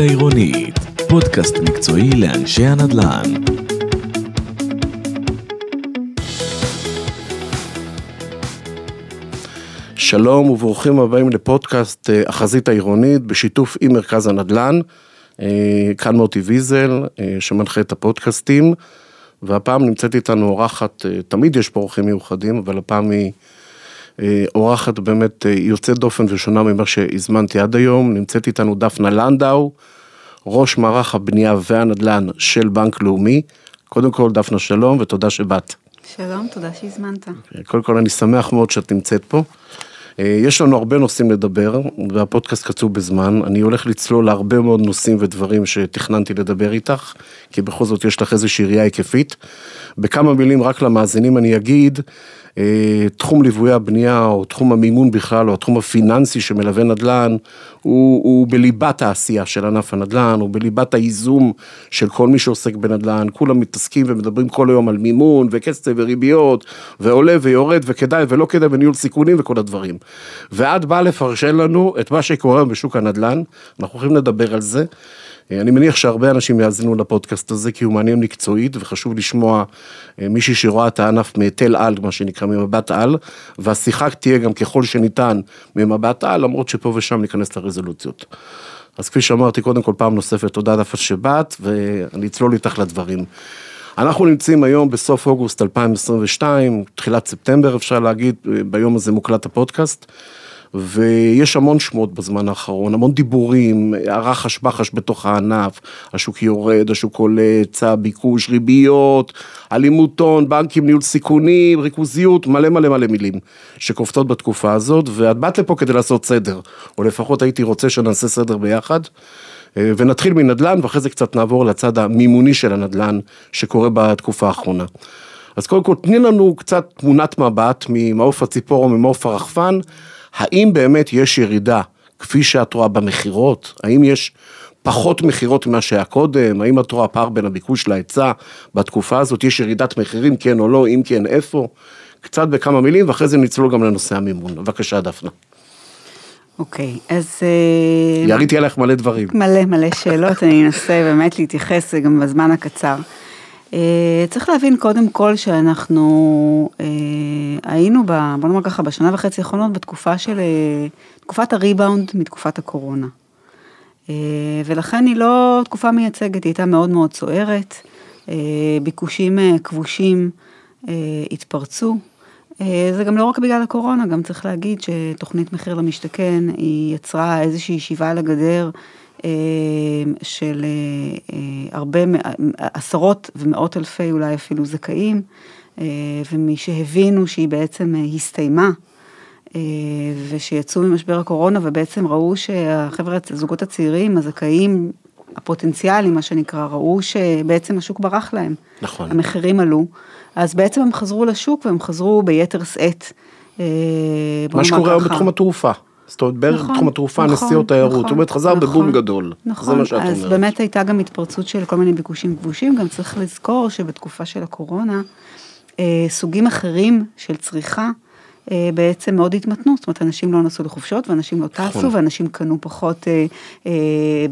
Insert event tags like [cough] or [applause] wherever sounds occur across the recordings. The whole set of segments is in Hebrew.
העירונית, פודקאסט מקצועי לאנשי הנדל"ן. שלום וברוכים הבאים לפודקאסט אה, החזית העירונית בשיתוף עם מרכז הנדל"ן. אה, כאן מוטי ויזל אה, שמנחה את הפודקאסטים והפעם נמצאת איתנו אורחת, תמיד יש פה אורחים מיוחדים, אבל הפעם היא אורחת באמת יוצאת דופן ושונה ממה שהזמנתי עד היום. נמצאת איתנו דפנה לנדאו, ראש מערך הבנייה והנדל"ן של בנק לאומי. קודם כל דפנה שלום ותודה שבאת. שלום, תודה שהזמנת. קודם כל אני שמח מאוד שאת נמצאת פה. אה, יש לנו הרבה נושאים לדבר, והפודקאסט קצוב בזמן. אני הולך לצלול להרבה מאוד נושאים ודברים שתכננתי לדבר איתך, כי בכל זאת יש לך איזושהי ראייה היקפית. בכמה מילים רק למאזינים אני אגיד, אה, תחום ליווי הבנייה או תחום המימון בכלל או התחום הפיננסי שמלווה נדל"ן הוא, הוא בליבת העשייה של ענף הנדל"ן, הוא בליבת הייזום של כל מי שעוסק בנדל"ן, כולם מתעסקים ומדברים כל היום על מימון וכסף וריביות ועולה ויורד וכדאי ולא כדאי וניהול סיכונים וכל הדברים. ואת באה לפרשן לנו את מה שקורה בשוק הנדל"ן, אנחנו הולכים לדבר על זה. אני מניח שהרבה אנשים יאזינו לפודקאסט הזה כי הוא מעניין מקצועית וחשוב לשמוע אה, מישהי שרואה את הענף מתל על, מה שנקרא ממבט על, והשיחה תהיה גם ככל שניתן ממבט על, למרות שפה ושם ניכנס לרזולוציות. אז כפי שאמרתי, קודם כל פעם נוספת, תודה דווקא שבאת, ואני אצלול איתך לדברים. אנחנו נמצאים היום בסוף אוגוסט 2022, תחילת ספטמבר אפשר להגיד, ביום הזה מוקלט הפודקאסט. ויש המון שמות בזמן האחרון, המון דיבורים, הרחש בחש בתוך הענף, השוק יורד, השוק עולה, היצע, ביקוש, ריביות, אלימות הון, בנקים, ניהול סיכונים, ריכוזיות, מלא מלא מלא מילים שקופצות בתקופה הזאת, ואת באת לפה כדי לעשות סדר, או לפחות הייתי רוצה שנעשה סדר ביחד. אה, ונתחיל מנדל"ן ואחרי זה קצת נעבור לצד המימוני של הנדל"ן שקורה בתקופה האחרונה. אז קודם כל תני לנו קצת תמונת מבט ממעוף הציפור או ממעוף הרחפן, האם באמת יש ירידה, כפי שאת רואה במכירות? האם יש פחות מכירות ממה שהיה קודם? האם את רואה פער בין הביקוש להיצע בתקופה הזאת? יש ירידת מחירים, כן או לא? אם כן, איפה? קצת בכמה מילים, ואחרי זה נצלול גם לנושא המימון. בבקשה, דפנה. אוקיי, okay, אז... אה, יריתי עליך מלא דברים. מלא מלא שאלות, אני אנסה באמת להתייחס גם בזמן הקצר. אה, צריך להבין קודם כל שאנחנו אה, היינו, ב, בוא נאמר ככה, בשנה וחצי האחרונות בתקופה של, אה, תקופת הריבאונד מתקופת הקורונה. ולכן היא לא תקופה מייצגת, היא הייתה מאוד מאוד סוערת, ביקושים כבושים התפרצו. זה גם לא רק בגלל הקורונה, גם צריך להגיד שתוכנית מחיר למשתכן, היא יצרה איזושהי הגדר אה, של אה, אה, הרבה, עשרות ומאות אלפי אולי אפילו זכאים, ומי שהבינו שהיא בעצם הסתיימה, ושיצאו ממשבר הקורונה ובעצם ראו שהחבר'ה, הזוגות הצעירים, הזכאים הפוטנציאליים, מה שנקרא, ראו שבעצם השוק ברח להם. נכון. המחירים עלו, אז בעצם הם חזרו לשוק והם חזרו ביתר שאת. מה שקורה היום בתחום התעופה. זאת אומרת, בערך נכון, בתחום התעופה, נכון, נסיעות תיירות, נכון, זאת אומרת, חזר נכון, בבום גדול. נכון, זה מה שאת אז אומרת. באמת הייתה גם התפרצות של כל מיני ביקושים כבושים, גם צריך לזכור שבתקופה של הקורונה, אה, סוגים אחרים של צריכה, בעצם מאוד התמתנו, זאת אומרת, אנשים לא נסעו לחופשות, ואנשים לא טסו, נכון. ואנשים קנו פחות אה, אה,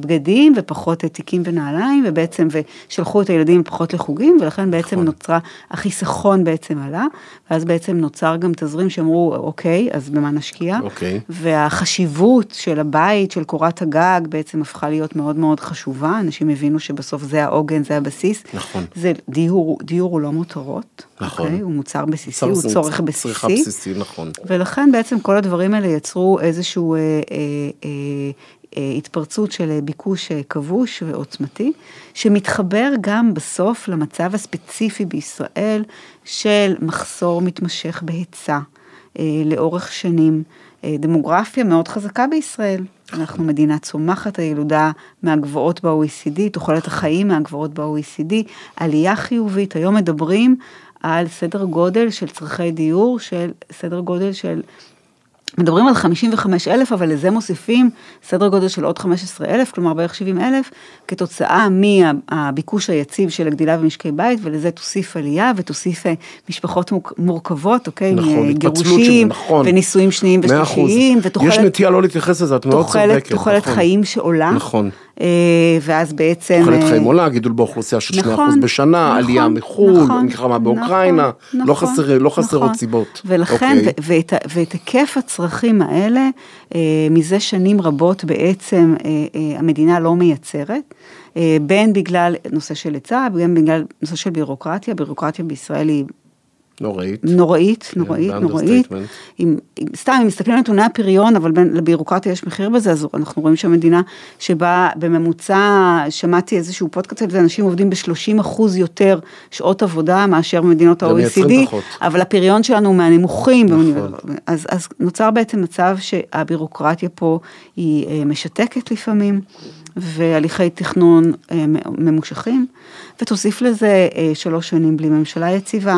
בגדים, ופחות תיקים ונעליים, ובעצם, ושלחו את הילדים פחות לחוגים, ולכן בעצם נכון. נוצרה, החיסכון בעצם עלה, ואז בעצם נוצר גם תזרים שאמרו, אוקיי, אז במה נשקיע? אוקיי. והחשיבות של הבית, של קורת הגג, בעצם הפכה להיות מאוד מאוד חשובה, אנשים הבינו שבסוף זה העוגן, זה הבסיס. נכון. זה דיור, דיור הוא לא מותרות. נכון. אוקיי? הוא מוצר בסיסי, הוא צורך בסיסי. צריכה בסיסי, נכון. ולכן בעצם כל הדברים האלה יצרו איזשהו אה, אה, אה, אה, התפרצות של ביקוש אה, כבוש ועוצמתי, שמתחבר גם בסוף למצב הספציפי בישראל של מחסור מתמשך בהיצע אה, לאורך שנים. אה, דמוגרפיה מאוד חזקה בישראל. אנחנו מדינה צומחת, הילודה מהגבוהות ב-OECD, תוחלת החיים מהגבוהות ב-OECD, עלייה חיובית, היום מדברים על סדר גודל של צרכי דיור, של סדר גודל של מדברים על 55 אלף, אבל לזה מוסיפים סדר גודל של עוד 15 אלף, כלומר בערך 70 אלף, כתוצאה מהביקוש היציב של הגדילה במשקי בית, ולזה תוסיף עלייה ותוסיף אה, משפחות מורכבות, אוקיי? נכון, גירושים, נכון. ונישואים שניים ושלישיים, ותוחלת... יש נטייה לא להתייחס לזה, את מאוד צודקת. תוחלת נכון. חיים שעולה. נכון. אה, ואז בעצם... תוחלת אה, חיים עולה, גידול באוכלוסייה של 2% נכון, בשנה, נכון, עלייה מחו"ל, נכון, מלחמה באוקראינה, נכון, לא נכון, חסר- לא חסרות נכון. סיבות. ולכן, אוקיי. ו- ואת, ואת היקף הצרכים האלה, אה, מזה שנים רבות בעצם המדינה לא מייצרת, בין בגלל נושא של היצע, בין בגלל נושא של בירוקרטיה, בירוקרטיה בישראל היא נוראית. נוראית, נוראית, כן, נוראית. ב understatement. אם, אם, סתם, אם מסתכלים על נתוני הפריון, אבל בין, לבירוקרטיה יש מחיר בזה, אז אנחנו רואים שהמדינה שבה בממוצע, שמעתי איזשהו פודקאסט אנשים עובדים ב-30 אחוז יותר שעות עבודה מאשר במדינות ה-OECD. אבל הפריון שלנו הוא מהנמוכים. נכון. אז, אז נוצר בעצם מצב שהבירוקרטיה פה היא אה, משתקת לפעמים, והליכי תכנון אה, ממושכים, ותוסיף לזה אה, שלוש שנים בלי ממשלה יציבה,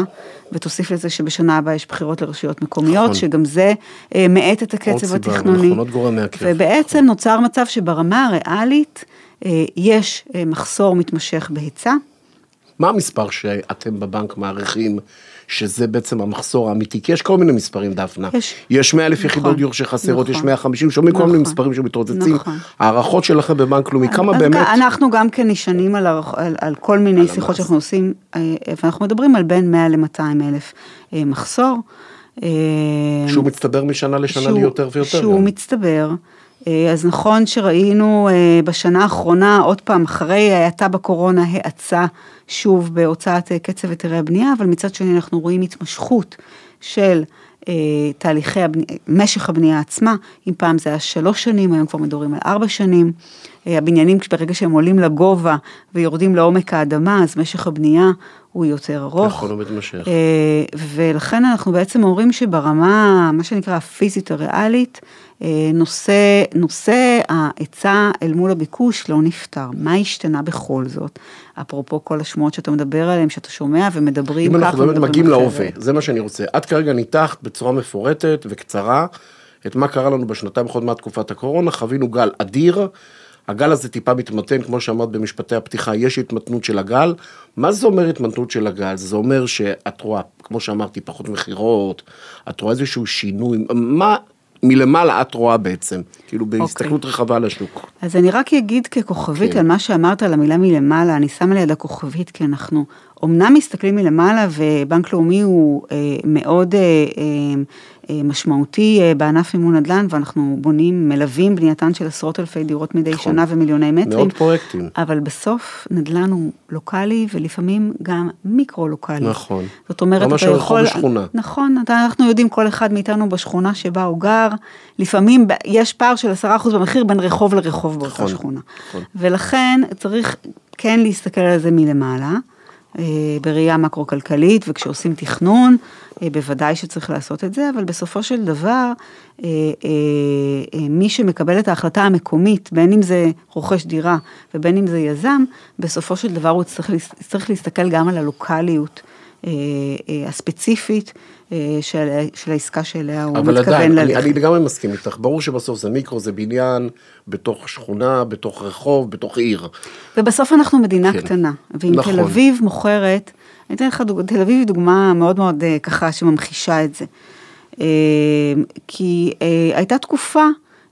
ותוסיף לזה שבשנה הבאה יש בחירות לרשויות מקומיות, נכון. שגם זה אה, מאט את הקצב התכנוני. נכון. ובעצם נוצר מצב שברמה הריאלית אה, יש אה, מחסור מתמשך בהיצע. מה המספר שאתם בבנק מעריכים שזה בעצם המחסור האמיתי? כי יש כל מיני מספרים, דפנה. יש. יש 100 אלף נכון, יחידות דיור שחסרות, יש נכון. 150, שומעים כל מיני נכון. מספרים שמתרוצצים. נכון. הערכות שלכם בבנק לאומי, כמה באמת? אנחנו גם כן נשענים על, על, על כל מיני שיחות המס. שאנחנו עושים, אה, ואנחנו מדברים על בין 100 ל-200 אלף אה, מחסור. אה, שהוא מצטבר משנה לשנה שהוא- ליותר ויותר שהוא גם. מצטבר. אז נכון שראינו בשנה האחרונה, עוד פעם, אחרי ההאטה בקורונה, האצה שוב בהוצאת אה, קצב היתרי הבנייה, אבל מצד שני אנחנו רואים התמשכות של אה, תהליכי הבנייה, משך הבנייה עצמה, אם פעם זה היה שלוש שנים, היום כבר מדברים על ארבע שנים. אה, הבניינים, ברגע שהם עולים לגובה ויורדים לעומק האדמה, אז משך הבנייה הוא יותר ארוך. יכול ומתמשך. אה, ולכן אנחנו בעצם אומרים שברמה, מה שנקרא הפיזית הריאלית, אה, נושא, נושא ההיצע אל מול הביקוש לא נפתר. מה השתנה בכל זאת? אפרופו כל השמועות שאתה מדבר עליהן, שאתה שומע ומדברים אם ככה. אנחנו באמת מגיעים. להווה, זה מה שאני רוצה. את כרגע ניתחת בצורה מפורטת וקצרה את מה קרה לנו בשנתיים האחרונות מהתקופת הקורונה, חווינו גל אדיר, הגל הזה טיפה מתמתן, כמו שאמרת במשפטי הפתיחה, יש התמתנות של הגל. מה זה אומר התמתנות של הגל? זה אומר שאת רואה, כמו שאמרתי, פחות מכירות, את רואה איזשהו שינוי, מה מלמעלה את רואה בעצם? כאילו בהסתכלות רחבה על השוק. אז אני רק אגיד ככוכבית כן. על מה שאמרת על המילה מלמעלה, אני שמה ליד הכוכבית, כי אנחנו אמנם מסתכלים מלמעלה, ובנק לאומי הוא אה, מאוד אה, אה, משמעותי אה, בענף מימון נדל"ן, ואנחנו בונים, מלווים בנייתן של עשרות אלפי דירות מדי נכון. שנה ומיליוני מטרים. מאות פרויקטים. אבל בסוף נדל"ן הוא לוקאלי, ולפעמים גם מיקרו-לוקאלי. נכון. זאת אומרת, ממש אתה רחוב יכול... ושכונה. נכון, אתה, אנחנו יודעים כל אחד מאיתנו בשכונה שבה הוא גר, לפעמים יש פער של 10% במחיר בין רחוב לרחוב באותה נכון, שכונה. נכון. ולכן צריך כן להסתכל על זה מלמעלה, אה, בראייה מקרו-כלכלית, וכשעושים תכנון, אה, בוודאי שצריך לעשות את זה, אבל בסופו של דבר, אה, אה, אה, מי שמקבל את ההחלטה המקומית, בין אם זה רוכש דירה ובין אם זה יזם, בסופו של דבר הוא צריך, צריך להסתכל גם על הלוקאליות. אה, אה, הספציפית אה, של, של העסקה שאליה הוא אבל מתכוון עדיין, אני, ללכת. אני לגמרי מסכים איתך, ברור שבסוף זה מיקרו, זה בניין, בתוך שכונה, בתוך רחוב, בתוך עיר. ובסוף אנחנו מדינה כן. קטנה, ואם נכון. תל אביב מוכרת, אני אתן לך דוגמא, תל אביב היא דוגמה מאוד מאוד אה, ככה שממחישה את זה. אה, כי אה, הייתה תקופה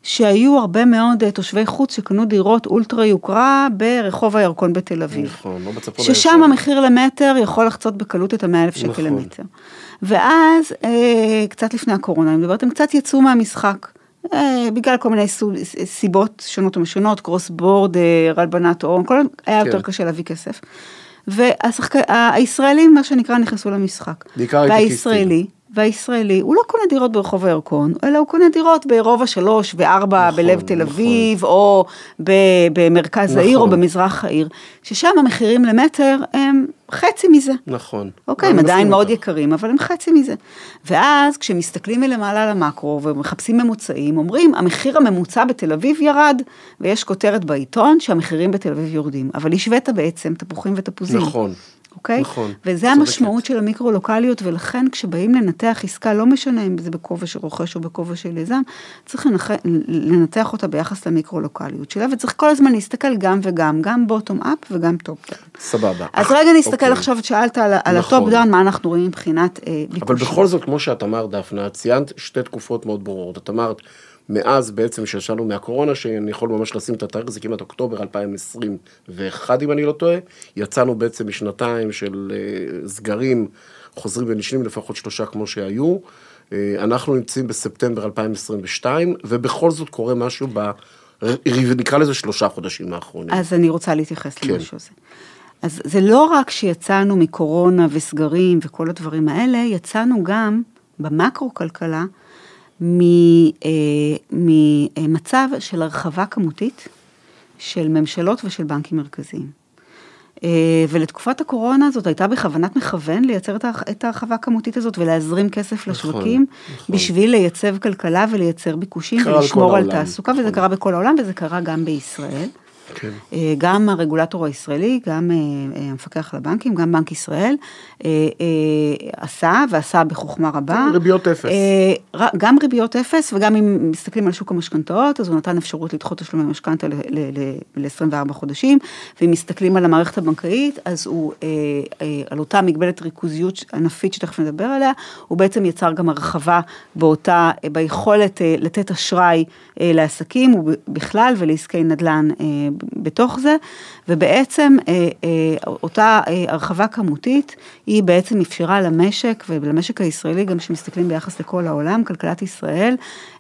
שהיו הרבה מאוד אה, תושבי חוץ שקנו דירות אולטרה יוקרה ברחוב הירקון בתל אביב. נכון, לא בצפון. ששם. המחיר למטר יכול לחצות בקלות את המאה אלף שקל נכון. למטר. ואז, אה, קצת לפני הקורונה, אני מדברת, הם קצת יצאו מהמשחק. אה, בגלל כל מיני סיבות שונות ומשונות, קרוס בורד, אה, הלבנת הון, כל היה כן. יותר קשה להביא כסף. והישראלים, מה שנקרא, נכנסו למשחק. בעיקר הייטקיסטים. והישראלי, והישראלי, הוא לא קונה דירות ברחוב הירקון, אלא הוא קונה דירות ברובע שלוש וארבע נכון, בלב תל נכון. אביב, או ב- במרכז העיר, או נכון. במזרח העיר, ששם המחירים למטר הם חצי מזה. נכון. אוקיי, הם עדיין מאוד איתך. יקרים, אבל הם חצי מזה. ואז כשמסתכלים מלמעלה על המקרו ומחפשים ממוצעים, אומרים, המחיר הממוצע בתל אביב ירד, ויש כותרת בעיתון שהמחירים בתל אביב יורדים. אבל השווית בעצם תפוחים ותפוזים. נכון. אוקיי? נכון, וזה צודקת. המשמעות של המיקרו-לוקליות, ולכן כשבאים לנתח עסקה, לא משנה אם זה בכובע של רוכש או בכובע של יזם, צריך לנח... לנתח אותה ביחס למיקרו-לוקליות שלה, וצריך כל הזמן להסתכל גם וגם, גם bottom up וגם top down. סבבה. אז אך, רגע נסתכל אוקיי. עכשיו, שאלת על, על נכון. ה top down, מה אנחנו רואים מבחינת אה, אבל ביקושים. בכל זאת, כמו שאת אמרת, דפנה, ציינת שתי תקופות מאוד ברורות. את אמרת, מאז בעצם שישבנו מהקורונה, שאני יכול ממש לשים את התאריך, זה כמעט אוקטובר 2021 אם אני לא טועה, יצאנו בעצם משנתיים של אה, סגרים, חוזרים ונשנים לפחות שלושה כמו שהיו. אה, אנחנו נמצאים בספטמבר 2022, ובכל זאת קורה משהו ב... נקרא לזה שלושה חודשים האחרונים. אז אני רוצה להתייחס כן. למשהו הזה. אז זה לא רק שיצאנו מקורונה וסגרים וכל הדברים האלה, יצאנו גם במקרו-כלכלה אה, ממצב של הרחבה כמותית של ממשלות ושל בנקים מרכזיים. אה, ולתקופת הקורונה הזאת הייתה בכוונת מכוון לייצר את ההרח- את ההרחבה הכמותית הזאת ולהזרים כסף נכון, לשווקים, נכון. בשביל לייצב כלכלה ולייצר ביקושים ולשמור על העולם, תעסוקה, וזה נכון. קרה בכל העולם וזה קרה גם בישראל. כן. אה, גם הרגולטור הישראלי, גם אה, אה, המפקח על הבנקים, גם בנק ישראל, עשה, ועשה בחוכמה רבה. ריביות אפס. גם ריביות אפס, וגם אם מסתכלים על שוק המשכנתאות, אז הוא נתן אפשרות לדחות תשלומי משכנתה ל-24 חודשים, ואם מסתכלים על המערכת הבנקאית, אז הוא, על אותה מגבלת ריכוזיות ענפית שתכף נדבר עליה, הוא בעצם יצר גם הרחבה באותה, ביכולת לתת אשראי לעסקים ובכלל ולעסקי נדל"ן בתוך זה, ובעצם אה, אה, אותה אה, הרחבה כמותית, היא בעצם אפשרה למשק ולמשק הישראלי, גם כשמסתכלים ביחס לכל העולם, כלכלת ישראל,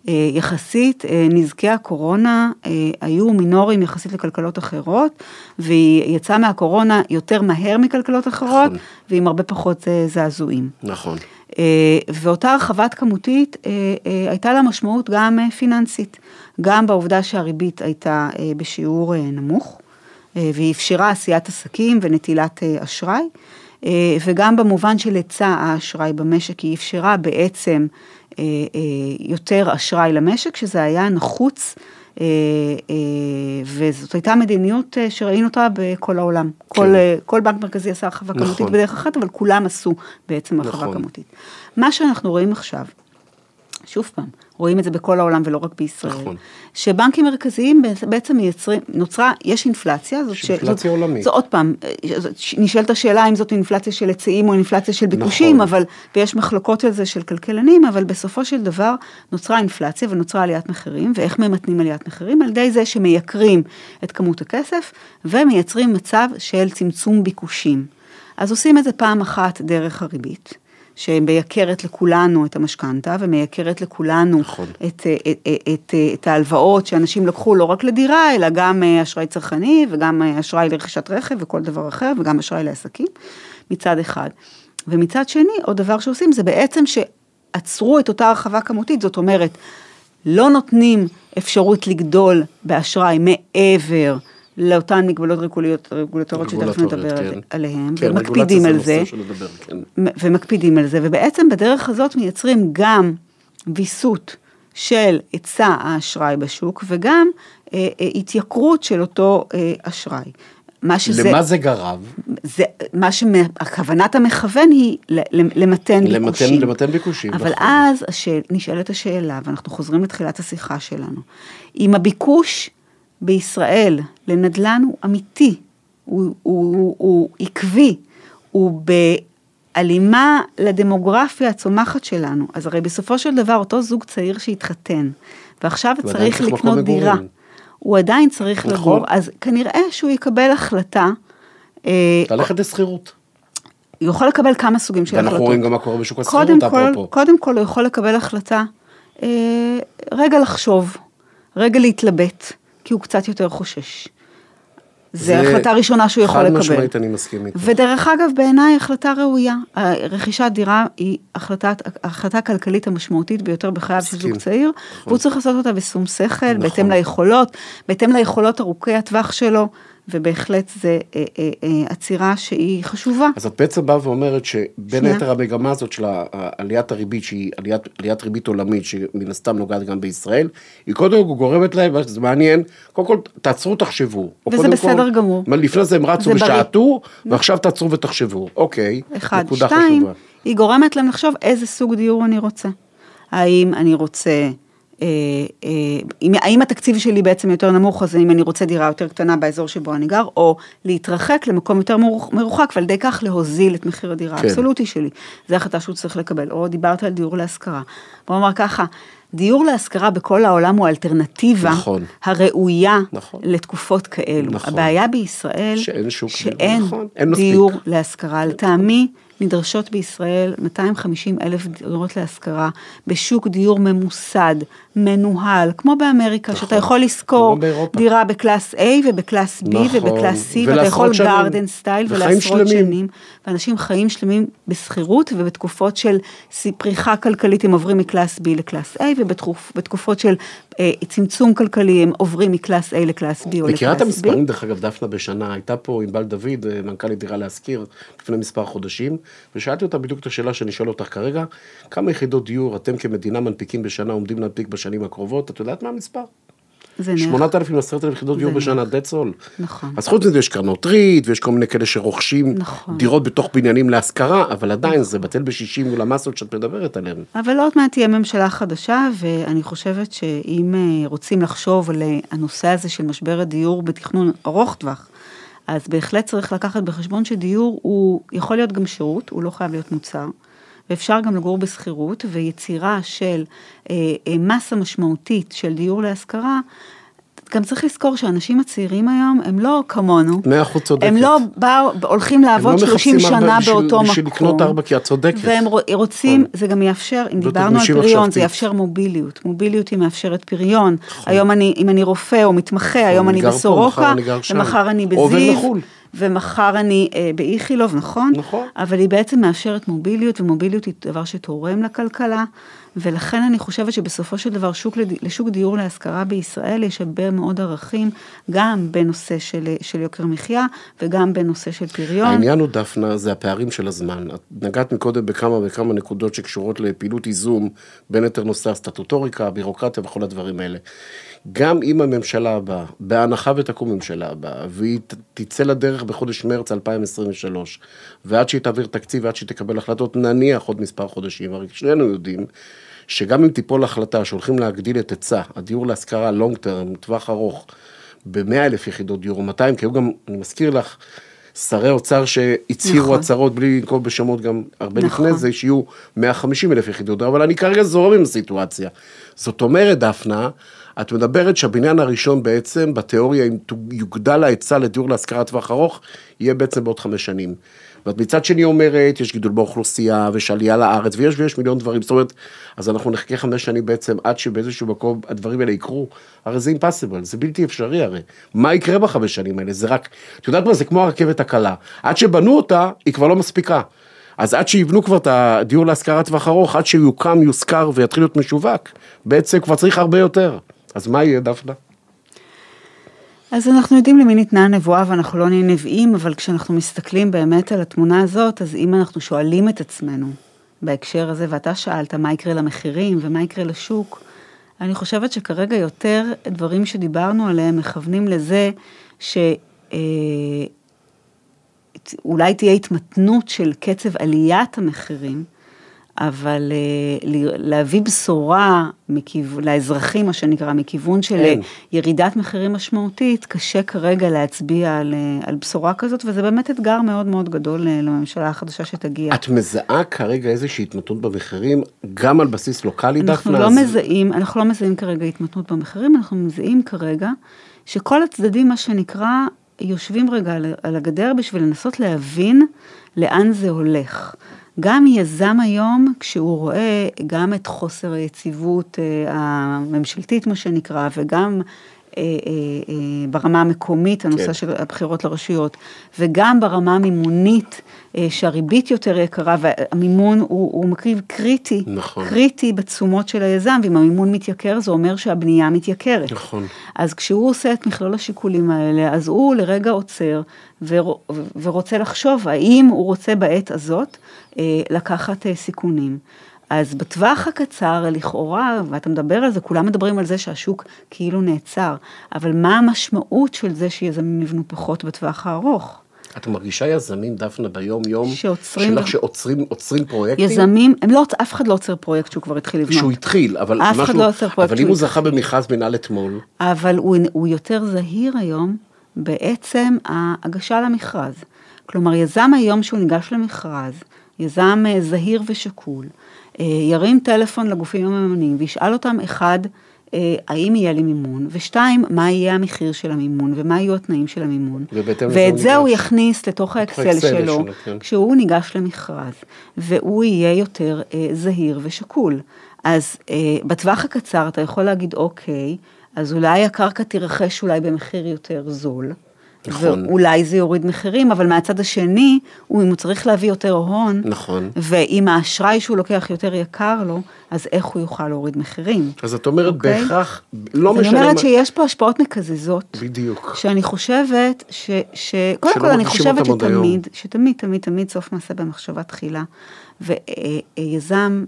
אה, יחסית, אה, נזקי הקורונה אה, היו מינוריים יחסית לכלכלות אחרות, והיא יצאה מהקורונה יותר מהר מכלכלות אחרות, נכון. ועם הרבה פחות אה, זעזועים. נכון. אה, ואותה הרחבת כמותית אה, אה, הייתה לה משמעות גם פיננסית, גם בעובדה שהריבית הייתה אה, בשיעור אה, נמוך, אה, והיא אפשרה עשיית עסקים ונטילת אשראי, וגם במובן של היצע האשראי במשק, היא אפשרה בעצם יותר אשראי למשק, שזה היה נחוץ. וזאת הייתה מדיניות שראינו אותה בכל העולם. כל, אה, כל בנק מרכזי עשה הרחבה נכון. כמותית בדרך אחת, אבל כולם עשו בעצם הרחבה נכון. כמותית. מה שאנחנו רואים עכשיו, שוב פעם, רואים את זה בכל העולם ולא רק בישראל, נכון. שבנקים מרכזיים בעצם מייצרים, נוצרה, יש אינפלציה, זאת, יש אינפלציה זאת, עולמית. זאת עוד פעם, אה, נשאלת השאלה אם זאת אינפלציה של היצעים או אינפלציה של ביקושים, נכון. אבל, ויש מחלוקות על זה של כלכלנים, אבל בסופו של דבר נוצרה אינפלציה ונוצרה עליית מחירים, ואיך ממתנים עליית מחירים? על ידי זה שמייקרים את כמות הכסף ומייצרים מצב של צמצום ביקושים. אז עושים את זה פעם אחת דרך הריבית. שמייקרת לכולנו את המשכנתה ומייקרת לכולנו נכון. את, את, את, את, את ההלוואות שאנשים לקחו לא רק לדירה, אלא גם אה, אשראי צרכני וגם אה, אשראי לרכישת רכב וכל דבר אחר, וגם אשראי לעסקים, מצד אחד. ומצד שני, עוד דבר שעושים זה בעצם שעצרו את אותה הרחבה כמותית, זאת אומרת, לא נותנים אפשרות לגדול באשראי מעבר לאותן מגבלות רגולטוריות שתכף נדבר כן. עליהן, כן, ומקפידים על זה שלדבר, כן. ומקפידים על זה, ובעצם בדרך הזאת מייצרים גם ויסות של היצע האשראי בשוק, וגם אה, אה, התייקרות של אותו אה, אשראי. מה שזה, למה זה גרם? זה, מה שכוונת המכוון היא למתן- ביקושים. למתן ביקושים, אבל נכון. אז השאל, נשאלת השאלה, ואנחנו חוזרים לתחילת השיחה שלנו, אם הביקוש בישראל לנדל"ן הוא אמיתי, הוא, הוא, הוא, הוא עקבי, הוא בהלימה לדמוגרפיה הצומחת שלנו, אז הרי בסופו של דבר אותו זוג צעיר שהתחתן, ועכשיו צריך לקנות דירה, מגורים. הוא עדיין צריך נכון. לגור, אז כנראה שהוא יקבל החלטה, אה, ללכת לשכירות. הוא יכול לקבל כמה סוגים של ואנחנו החלטות. רואים גם מה קורה בשוק השכירות, אפרופו. קודם כל הוא יכול לקבל החלטה, אה, רגע לחשוב, רגע להתלבט, כי הוא קצת יותר חושש. זו זה החלטה ראשונה שהוא יכול לקבל. חד משמעית אני מסכים איתך. ודרך אגב, בעיניי החלטה ראויה. רכישת דירה היא החלטת, החלטה כלכלית המשמעותית ביותר בחייו של. זוג צעיר, נכון. והוא צריך לעשות אותה בשום שכל, נכון. בהתאם ליכולות, בהתאם ליכולות ארוכי הטווח שלו, ובהחלט זה אה, אה, אה, עצירה שהיא חשובה. אז את בעצם באה ואומרת שבין. היתר המגמה הזאת של עליית הריבית, שהיא עליית, עליית ריבית עולמית, שמן הסתם נוגעת גם בישראל, היא קודם כל גורמת להם, וזה מעניין, קודם כל תעצרו, תחשבו. וזה בסדר כל, גמור. לפני זה הם רצו זה. ושעטו, ועכשיו תעצרו ותחשבו. אוקיי, אחד, נקודה שתיים, חשובה. היא גורמת להם לחשוב איזה סוג דיור אני רוצה. האם אני רוצה האם התקציב שלי בעצם יותר נמוך, אז אם אני רוצה דירה יותר קטנה באזור שבו אני גר, או להתרחק למקום יותר מרוח- מרוחק, ועל ידי כך להוזיל את מחיר הדירה כן. האבסולוטי שלי. זו החלטה שהוא צריך לקבל. או דיברת על דיור להשכרה. בוא נאמר ככה, דיור להשכרה בכל העולם הוא האלטרנטיבה נכון. הראויה נכון. לתקופות כאלו. נכון. הבעיה בישראל, שאין שוק שאין נכון. דיור להשכרה. לטעמי, נדרשות בישראל 250 אלף דירות להשכרה בשוק דיור ממוסד, מנוהל, כמו באמריקה, שאתה נכון. יכול לשכור. דירה ב class A וב class B נכון. וב class C, ואתה יכול שנים. garden style ולעשרות. שנים, ואנשים חיים שלמים בשכירות ובתקופות של פריחה כלכלית הם עוברים מ class B ל class A, ובתקופות של צמצום כלכלי הם עוברים מ class A ל class B או ל class B. מכירה את המספרים, דרך אגב, דפנה בשנה, הייתה פה ענבל דוד, אה, מנכ"לית דירה להשכיר, לפני מספר חודשים, ושאלתי אותה בדיוק את השאלה שאני שואל אותך כרגע, כמה יחידות דיור אתם כמדינה מנפיקים בשנה, עומדים להנפיק בשנים הקרובות, את יודעת מה המספר? זה נערך. 8,000 10,000 יחידות דיור בשנה, that's all. נכון. אז חוץ מזה יש קרנות ריט, ויש כל מיני כאלה שרוכשים נכון. דירות בתוך בניינים להשכרה, אבל עדיין זה בטל בשישים מול המסות שאת מדברת עליהן. אבל עוד מעט תהיה ממשלה חדשה, ואני חושבת שאם אה, רוצים לחשוב על אה, הנושא הזה של משבר הדיור בתכנון ארוך טווח, אז בהחלט צריך לקחת בחשבון שדיור הוא יכול להיות גם שירות, הוא לא חייב להיות מוצר, ואפשר גם לגור בשכירות, ויצירה של אה, אה, מסה משמעותית של דיור להשכרה, גם צריך לזכור שהאנשים הצעירים היום הם לא כמונו. מאה אחוז צודקת. הם לא באו, הולכים לעבוד לא 30 מחפשים הרבה שנה בשביל- באותו מקום. בשביל לקנות ארבע, כי את צודקת. והם רו- רוצים, נכון. זה גם יאפשר, אם דיברנו על פריון, זה. יאפשר מוביליות. מוביליות היא מאפשרת פריון. נכון. היום אני, אם אני רופא או מתמחה, היום אני אני בסורוקה. ומחר אני עובר בזיו, לחו"ל. ומחר אני אה, באיכילוב, נכון? נכון. אבל היא בעצם מאפשרת מוביליות, ומוביליות היא דבר שתורם לכלכלה, ולכן אני חושבת שבסופו של דבר שוק, לשוק דיור להשכרה בישראל יש הרבה מאוד ערכים, גם בנושא של, של יוקר מחיה, וגם בנושא של פריון. העניין הוא, דפנה, זה הפערים של הזמן. את נגעת מקודם בכמה וכמה נקודות שקשורות לפעילות איזום, בין היתר נושא הסטטוטוריקה, הבירוקרטיה וכל הדברים האלה. גם אם הממשלה הבאה, בהנחה ותקום ממשלה הבאה, והיא תצא לדרך בחודש מרץ 2023, ועד שהיא תעביר תקציב ועד שהיא תקבל החלטות, נניח עוד מספר חודשים, הרי שנינו יודעים שגם אם תיפול החלטה שהולכים להגדיל את היצע, הדיור להשכרה לונג טרם, טווח ארוך, ב-100 אלף יחידות דיור, או 200, כי היו גם, אני מזכיר לך, שרי אוצר שהצהירו נכון. הצהרות בלי לנקוב בשמות גם הרבה נכון. לפני זה, שיהיו 150 אלף יחידות אבל אני כרגע זורם עם הסיטואציה. זאת אומרת, דפנה, את מדברת שהבניין הראשון בעצם, בתיאוריה, אם יוגדל ההיצע לדיור להשכרה טווח ארוך, יהיה בעצם בעוד חמש שנים. ואת מצד שני אומרת, יש גידול באוכלוסייה, ויש עלייה לארץ, ויש ויש מיליון דברים, זאת אומרת, אז אנחנו נחכה חמש שנים בעצם עד שבאיזשהו מקום הדברים האלה יקרו, הרי זה impossible, זה בלתי אפשרי הרי. מה יקרה בחמש שנים האלה? זה רק, את יודעת מה, זה כמו הרכבת הקלה. עד שבנו אותה, היא כבר לא מספיקה. אז עד שיבנו כבר את הדיור להשכרה טווח ארוך, עד שיוקם, יושכר ויתחיל להיות משווק, בעצם כבר צריך הרבה יותר. אז מה יהיה, דפנה? אז אנחנו יודעים למי ניתנה הנבואה ואנחנו לא נהיה נביאים, אבל כשאנחנו מסתכלים באמת על התמונה הזאת, אז אם אנחנו שואלים את עצמנו בהקשר הזה, ואתה שאלת מה יקרה למחירים ומה יקרה לשוק, אני חושבת שכרגע יותר דברים שדיברנו עליהם מכוונים לזה שאולי תהיה התמתנות של קצב עליית המחירים, אבל אה, להביא בשורה מכיו... לאזרחים, מה שנקרא, מכיוון של אין. ירידת מחירים משמעותית, קשה כרגע להצביע על, אה, על בשורה כזאת, וזה באמת אתגר מאוד מאוד גדול אה, לממשלה החדשה שתגיע. את מזהה כרגע איזושהי התמתנות במחירים, גם על בסיס לוקאלי, דפנה? אנחנו לא אז- מזהים, אנחנו לא מזהים כרגע התמתנות במחירים, אנחנו מזהים כרגע שכל הצדדים, מה שנקרא, יושבים רגע על הגדר בשביל לנסות להבין לאן זה הולך. גם יזם היום, כשהוא רואה גם את חוסר היציבות אה, הממשלתית, מה שנקרא, וגם ברמה המקומית, הנושא כן. של הבחירות לרשויות, וגם ברמה המימונית, אה, שהריבית יותר יקרה, והמימון הוא, הוא מרכיב קריטי, נכון. קריטי בתשומות של היזם, ואם המימון מתייקר, זה אומר שהבנייה מתייקרת. נכון. אז כשהוא עושה את מכלול השיקולים האלה, אז הוא לרגע עוצר ור, ורוצה לחשוב האם הוא רוצה בעת הזאת אה, לקחת אה, סיכונים. אז בטווח הקצר, לכאורה, ואתה מדבר על זה, כולם מדברים על זה שהשוק כאילו נעצר, אבל מה המשמעות של זה שיזמים יבנו פחות בטווח הארוך? את מרגישה יזמים, דפנה, ביום-יום, שעוצרים- שלך שעוצרים עוצרים פרויקטים? יזמים, הם לא, אף אחד לא עוצר פרויקט שהוא כבר התחיל לבנות. שהוא התחיל, אבל אף אחד משהו, לא עוצר פרויקט אבל אם הוא זכה במכרז מינהל אתמול, אבל הוא, הוא יותר זהיר היום בעצם ההגשה למכרז. כלומר, יזם היום שהוא ניגש למכרז, יזם אה, זהיר ושקול, ירים טלפון לגופים המממנים וישאל אותם, אחד, אה, האם יהיה לי מימון, ושתיים, מה יהיה המחיר של המימון ומה יהיו התנאים של המימון. ואת זה הוא. יכניס לתוך האקסל שלו, כן. כשהוא ניגש למכרז, והוא יהיה יותר אה, זהיר ושקול. אז אה, בטווח הקצר אתה יכול להגיד, אוקיי, אז אולי הקרקע תירכש אולי במחיר יותר זול. נכון. ואולי זה יוריד מחירים, אבל מהצד השני, הוא, אם הוא צריך להביא יותר הון, נכון. ואם האשראי שהוא לוקח יותר יקר לו, אז איך הוא יוכל להוריד מחירים? אז את אומרת אוקיי? בהכרח, לא אז אני משנה אומרת מה- שיש פה השפעות מקזזות. בדיוק. שאני חושבת ש... ש... קודם כל, אני חושבת. שתמיד, שתמיד, תמיד, תמיד סוף מעשה במחשבה תחילה. ויזם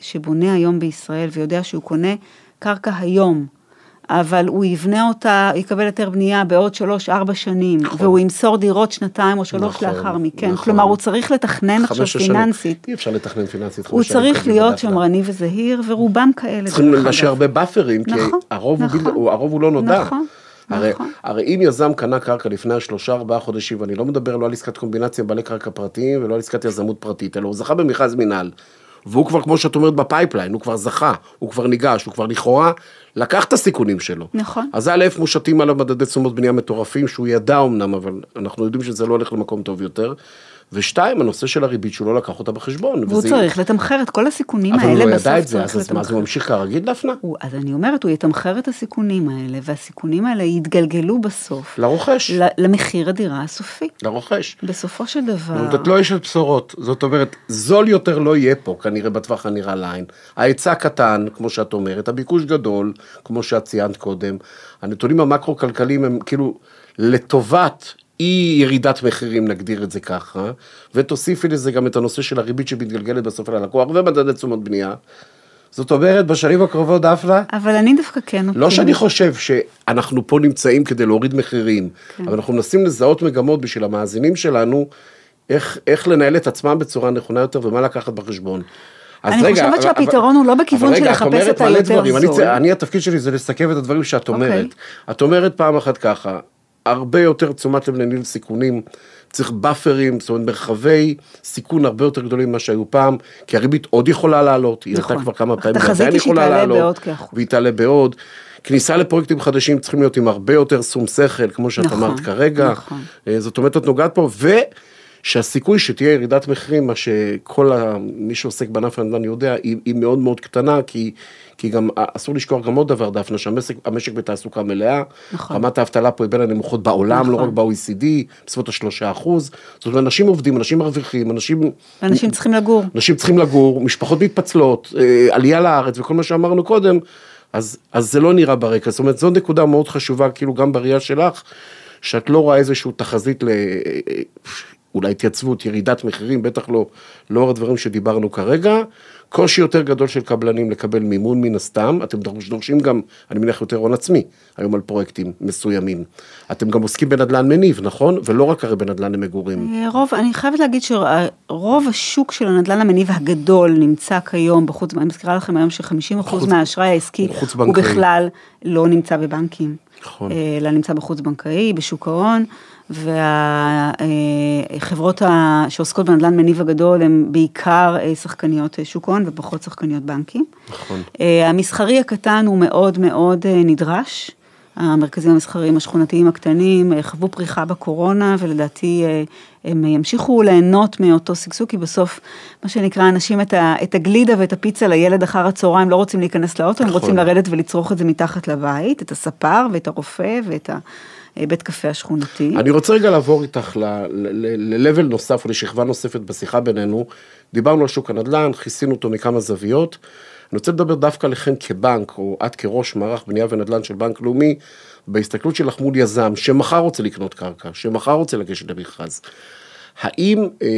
שבונה היום בישראל ויודע שהוא קונה קרקע היום, אבל הוא יבנה אותה, יקבל היתר בנייה בעוד שלוש, ארבע שנים, נכון. והוא ימסור דירות שנתיים או שלוש נכון, לאחר מכן. נכון. כלומר, הוא צריך לתכנן עכשיו. פיננסית. אי אפשר לתכנן פיננסית. הוא צריך להיות. שמרני וזהיר, ורובם כאלה. צריכים להשאיר. הרבה buffer ים, כי נכון, הרוב הוא נכון. הוא- הרוב הוא לא נודע. נכון, הרי, נכון. הרי אם יזם קנה קרקע לפני השלושה ארבעה חודשים, ואני לא מדבר לא על עסקת קומבינציה בעלי קרקע פרטיים ולא על עסקת יזמות פרטית, אלא הוא זכה במכרז מינהל, והוא כבר, כמו שאת אומרת, ב pipeline, הוא כבר זכה, הוא כבר ניגש, הוא כבר לכאורה לקח את הסיכונים שלו. נכון. אז א', מושתים עליו מדדי תשומות בנייה מטורפים, שהוא ידע אמנם, אבל אנחנו יודעים שזה לא הולך למקום טוב יותר. ושתיים, הנושא של הריבית שהוא לא לקח אותה בחשבון. והוא וזה- צריך לתמחר את כל הסיכונים אבל הוא האלה לא בסוף ידע את זה, צריך אז אז מה, לתמחר. ממשיך כרגיל, דפנה? הוא, אז אני אומרת, הוא יתמחר את הסיכונים האלה, והסיכונים האלה יתגלגלו בסוף לרוכש. ל- למחיר הדירה הסופי. לרוכש. בסופו של דבר, זאת לא אשת בשורות, זאת אומרת, זול יותר לא יהיה פה, כנראה בטווח הנראה לעין. ההיצע קטן, כמו שאת אומרת, הביקוש גדול, כמו שאת ציינת קודם. הנתונים המקרו-כלכליים הם כאילו לטובת אי ירידת מחירים, נגדיר את זה ככה, ותוסיפי לזה גם את הנושא של הריבית שמתגלגלת בסוף ללקוח ומדדי תשומות בנייה. זאת אומרת, בשנים הקרובות, דפנה, אבל אני דווקא כן... לא שאני אופטימית. חושב שאנחנו פה נמצאים כדי להוריד מחירים, כן. אבל אנחנו מנסים לזהות מגמות בשביל המאזינים שלנו, איך, איך לנהל את עצמם בצורה נכונה יותר ומה לקחת בחשבון. אני חושבת אבל- שהפתרון הוא לא בכיוון אבל של רגע, לחפש את היותר. אני, זול. צ- אני, התפקיד שלי זה לסכם את הדברים שאת אומרת. אוקיי. את אומרת פעם אחת ככה, הרבה יותר תשומת לב לניהול סיכונים, צריך באפרים, זאת אומרת מרחבי סיכון הרבה יותר גדולים ממה שהיו פעם, כי הריבית עוד יכולה לעלות, היא נכון. עלתה כבר כמה פעמים, ועדיין יכולה לעלות. והיא תעלה בעוד. כניסה לפרויקטים חדשים צריכים להיות עם הרבה יותר שום שכל, כמו שאת נכון, אמרת כרגע. נכון. אה, זאת אומרת, את נוגעת פה, ושהסיכוי שתהיה ירידת מחירים, מה שכל ה... מי שעוסק בענף הנדל"ן יודע, היא, היא מאוד מאוד קטנה, כי, כי גם אסור לשכוח גם עוד דבר, דפנה, שהמשק המשק בתעסוקה מלאה, נכון. רמת האבטלה פה היא בין הנמוכות בעולם, לא נכון. רק ב-OECD, בסביבות השלושה אחוז. זאת אומרת, אנשים עובדים, אנשים מרוויחים, אנשים... אנשים צריכים לגור. אנשים צריכים לגור, משפחות מתפצלות, אה, עלייה לארץ וכל מה שאמרנו קודם, אז, אז זה לא נראה ברקע. זאת אומרת, זו נקודה מאוד חשובה, כאילו גם בראייה שלך, שאת לא רואה איזושהי תחזית ל... אולי התייצבות, ירידת מחירים, בטח לא לאור הדברים שדיברנו כרגע. קושי יותר גדול של קבלנים לקבל מימון מן הסתם, אתם דורש- דורשים גם, אני מניח, יותר הון עצמי היום על פרויקטים מסוימים. אתם גם עוסקים בנדל"ן מניב, נכון? ולא רק הרי בנדל"ן למגורים. אה, רוב, אני חייבת להגיד שרוב השוק של הנדל"ן המניב הגדול נמצא כיום בחוץ, אני מזכירה לכם היום ש-50% חוץ- מהאשראי העסקי חוץ הוא. בכלל לא נמצא בבנקים, נכון. אה, אלא נמצא בחוץ בנקאי, בשוק ההון, והחברות שעוסקות בנדל"ן מניב הגדול הן בעיקר אה, שחקניות אה, שוק ההון ופחות שחקניות בנקים. נכון. אה, המסחרי הקטן הוא מאוד מאוד נדרש. המרכזים המסחריים השכונתיים הקטנים חוו פריחה בקורונה ולדעתי הם ימשיכו ליהנות מאותו שגשוג כי בסוף מה שנקרא אנשים את, ה, את הגלידה ואת הפיצה לילד אחר הצהריים לא רוצים להיכנס לאוטו, הם נכון. רוצים לרדת ולצרוך את זה מתחת לבית, את הספר ואת הרופא ואת הבית קפה השכונתי. אני רוצה רגע לעבור איתך ל-level נוסף או לשכבה נוספת בשיחה בינינו. דיברנו על שוק הנדל"ן, כיסינו אותו מכמה זוויות. אני רוצה לדבר דווקא עליכם כבנק, או את כראש מערך בנייה ונדל"ן של בנק לאומי, בהסתכלות שלך מול יזם, שמחר רוצה לקנות קרקע, שמחר רוצה לגשת למכרז. האם אה,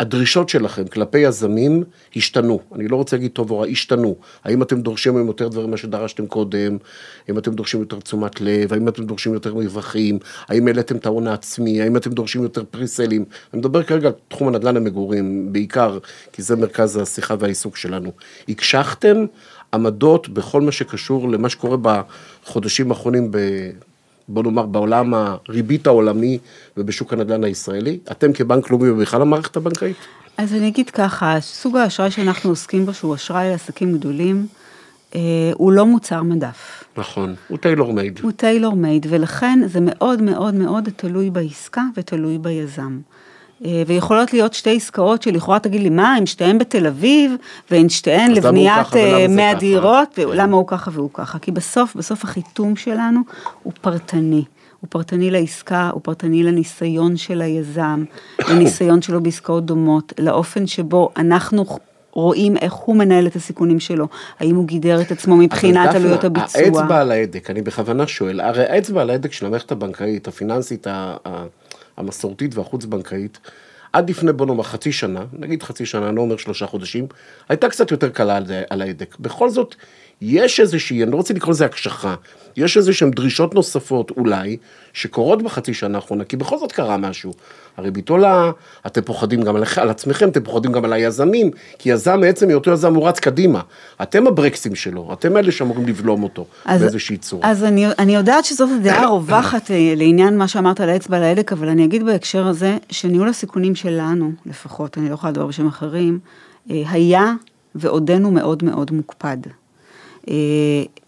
הדרישות שלכם כלפי יזמים השתנו? אני לא רוצה להגיד טוב או רע, השתנו. האם אתם דורשים מהם יותר דברים ממה שדרשתם קודם? האם אתם דורשים יותר תשומת לב? האם אתם דורשים יותר מרווחים? האם העליתם את ההון העצמי? האם אתם דורשים יותר פריסלים? אני מדבר כרגע על תחום הנדל"ן למגורים, בעיקר, כי זה מרכז השיחה והעיסוק שלנו. הקשחתם עמדות בכל מה שקשור למה שקורה בחודשים האחרונים ב... בוא נאמר, בעולם הריבית העולמי ובשוק הנדל"ן הישראלי? אתם כבנק לאומי ובכלל המערכת הבנקאית? אז אני אגיד ככה, סוג האשראי שאנחנו עוסקים בו, שהוא אשראי לעסקים גדולים, אה, הוא לא מוצר מדף. נכון, הוא טיילור מייד. הוא טיילור מייד, ולכן זה מאוד מאוד מאוד תלוי בעסקה ותלוי ביזם. אה, ויכולות להיות שתי עסקאות שלכאורה תגיד לי, מה, הם שתיהן בתל אביב, והן שתיהן לבניית ככה ולמה אה, זה 100 ככה? דירות, כן. ולמה הוא ככה והוא ככה? כי בסוף, בסוף החיתום שלנו הוא פרטני. הוא פרטני לעסקה, הוא פרטני לניסיון של היזם, [coughs] לניסיון שלו בעסקאות דומות, לאופן שבו אנחנו רואים איך הוא מנהל את הסיכונים שלו, האם הוא גידר את עצמו מבחינת עלויות הביצוע. האצבע על ההדק, אני בכוונה שואל, הרי האצבע על ההדק של המערכת הבנקאית, הפיננסית, ה- המסורתית והחוץ-בנקאית, עד לפני בוא נאמר חצי שנה, נגיד חצי שנה, אני לא אומר שלושה חודשים, הייתה קצת יותר קלה על, על ההדק. בכל זאת, יש איזושהי, אני לא רוצה לקרוא לזה הקשחה, יש איזשהן דרישות נוספות אולי, שקורות בחצי שנה האחרונה, כי בכל זאת קרה משהו. הריבית עולה, אתם פוחדים גם על, על עצמכם, אתם פוחדים גם על היזמים, כי יזם מעצם היותו יזם הוא רץ קדימה. אתם הברקסים שלו, אתם אלה שאמורים לבלום אותו אז- באיזושהי צורה. אז אני, אני יודעת שזאת הדעה [coughs] הרווחת אה, לעניין מה שאמרת על האצבע על ההדק, אבל אני אגיד בהקשר הזה, שניהול הסיכונים שלנו, לפחות, אני לא יכולה לדבר בשם אחרים, אה, היה ועודנו מאוד מאוד מוקפד. אה,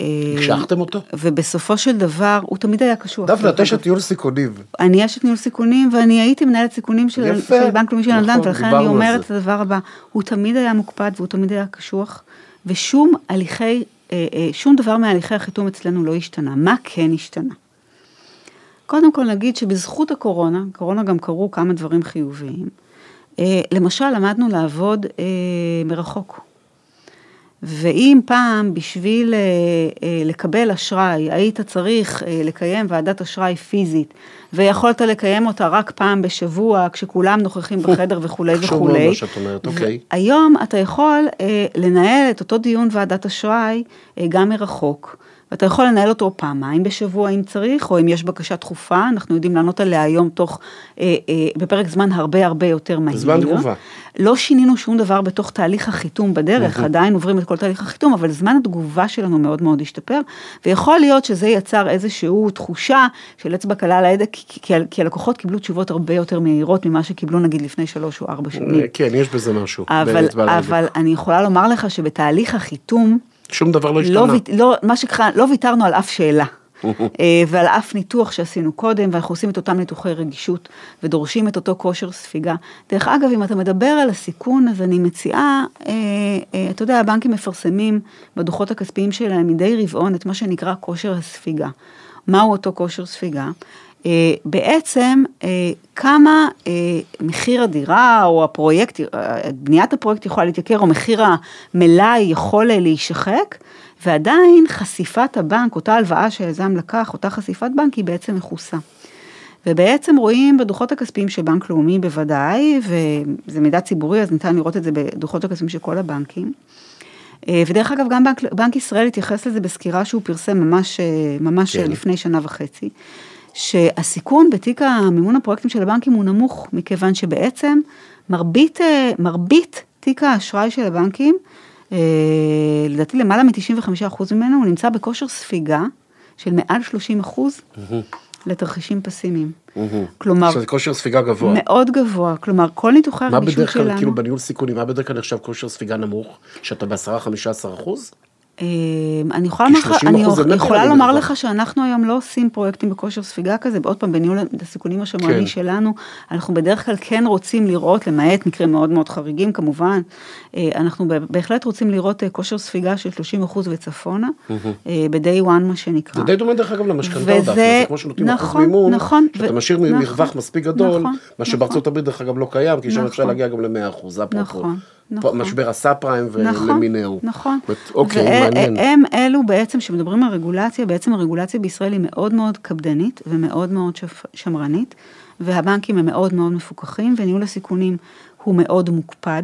אה, הקשחתם אותו? ובסופו של דבר, הוא תמיד היה קשוח. דפנה, דרך את אשת. ניהול סיכונים. אני אשת ניהול סיכונים, ואני הייתי מנהלת סיכונים של, בנק לאומי של נכון, נדל"ן, ולכן אני אומרת את. הדבר הבא, הוא תמיד היה מוקפד והוא תמיד היה קשוח, ושום הליכי, אה, שום דבר מהליכי החיתום אצלנו לא השתנה. מה כן השתנה? קודם כל נגיד שבזכות הקורונה, קורונה גם קרו כמה דברים חיוביים. למשל, למדנו לעבוד מרחוק. ואם פעם בשביל אה, אה, לקבל אשראי היית צריך אה, לקיים ועדת אשראי פיזית, ויכולת לקיים אותה רק פעם בשבוע, כשכולם נוכחים בחדר [laughs] וכולי וכולי. אוקיי. היום אתה יכול לנהל את אותו דיון ועדת אשראי גם מרחוק. ואתה יכול לנהל אותו פעמיים בשבוע אם צריך, או אם יש בקשה דחופה, אנחנו יודעים לענות עליה היום תוך, אה, אה, בפרק זמן הרבה הרבה יותר מהיר. זמן תגובה. לא שינינו שום דבר בתוך תהליך החיתום בדרך, עדיין עוברים את כל תהליך החיתום, אבל זמן התגובה שלנו מאוד מאוד השתפר, ויכול להיות שזה יצר איזושהי תחושה של אצבע קלה על ההדק, כי, כי, כי הלקוחות קיבלו תשובות הרבה יותר מהירות ממה שקיבלו נגיד לפני שלוש או ארבע שנים. כן, יש בזה משהו. אבל. אבל אני יכולה לומר לך שבתהליך החיתום, שום דבר לא לא, השתנה. ויט- לא, מה שקרה, לא ויתרנו על אף שאלה. [laughs] אה, ועל אף ניתוח שעשינו קודם, ואנחנו עושים את אותם ניתוחי רגישות, ודורשים את אותו כושר ספיגה. דרך אגב, אם אתה מדבר על הסיכון, אז אני מציעה, אה, אה, אתה יודע, הבנקים מפרסמים בדוחות הכספיים שלהם מדי רבעון את מה שנקרא כושר הספיגה. מהו אותו כושר ספיגה? אה, בעצם אה, כמה אה, מחיר הדירה או הפרויקט, בניית הפרויקט יכולה להתייקר או מחיר המלאי יכול להישחק, ועדיין חשיפת הבנק, אותה הלוואה שהיזם לקח, אותה חשיפת בנק היא בעצם מכוסה. ובעצם רואים בדוחות הכספיים של בנק לאומי בוודאי, וזה מידע ציבורי אז ניתן לראות את זה בדוחות הכספיים של כל הבנקים. ודרך אגב, גם בנק, בנק ישראל התייחס לזה בסקירה שהוא פרסם ממש, ממש. כן. לפני שנה וחצי, שהסיכון בתיק המימון הפרויקטים של הבנקים הוא נמוך, מכיוון שבעצם מרבית, אה, מרבית תיק האשראי של הבנקים, אה, לדעתי למעלה מ-95% ממנו, הוא נמצא בכושר ספיגה של מעל 30% לתרחישים פסימיים. כלומר, שזה כושר ספיגה גבוה. מאוד גבוה, כלומר כל ניתוחי מה הרגישות בדרך כלל, שלנו, כאילו בניהול סיכונים, מה בדרך כלל נחשב כושר ספיגה נמוך? שאתה ב-10-15 אחוז? אה, אני יכולה 30% אני זה יכולה לומר. לך שאנחנו היום לא עושים פרויקטים בכושר ספיגה כזה, ועוד פעם בניהול הסיכונים השמרני כן. שלנו, אנחנו בדרך כלל כן רוצים לראות, למעט מקרים מאוד מאוד חריגים כמובן, אה, אנחנו בהחלט רוצים לראות אה, כושר ספיגה של 30% וצפונה, אה, ב-day one מה שנקרא. זה די דומה דרך אגב למשכנתאות וזה- זה כמו שנותנים אחוז נכון, מימון, נכון, שאתה ו- משאיר נכון, מרווח מספיק גדול, נכון, מה נכון. שבארצות הברית דרך אגב לא קיים, כי שם אפשר נכון. להגיע גם ל-100 אחוז, אפרופו. נכון, נכון. משבר הסאב פריים נכון, ולמיניהו. נכון. אומרת, אוקיי, מעניין. והם אלו בעצם, שמדברים על רגולציה, בעצם הרגולציה בישראל היא מאוד מאוד קפדנית ומאוד מאוד שמרנית. והבנקים הם מאוד מאוד מפוקחים, וניהול הסיכונים הוא מאוד מוקפד.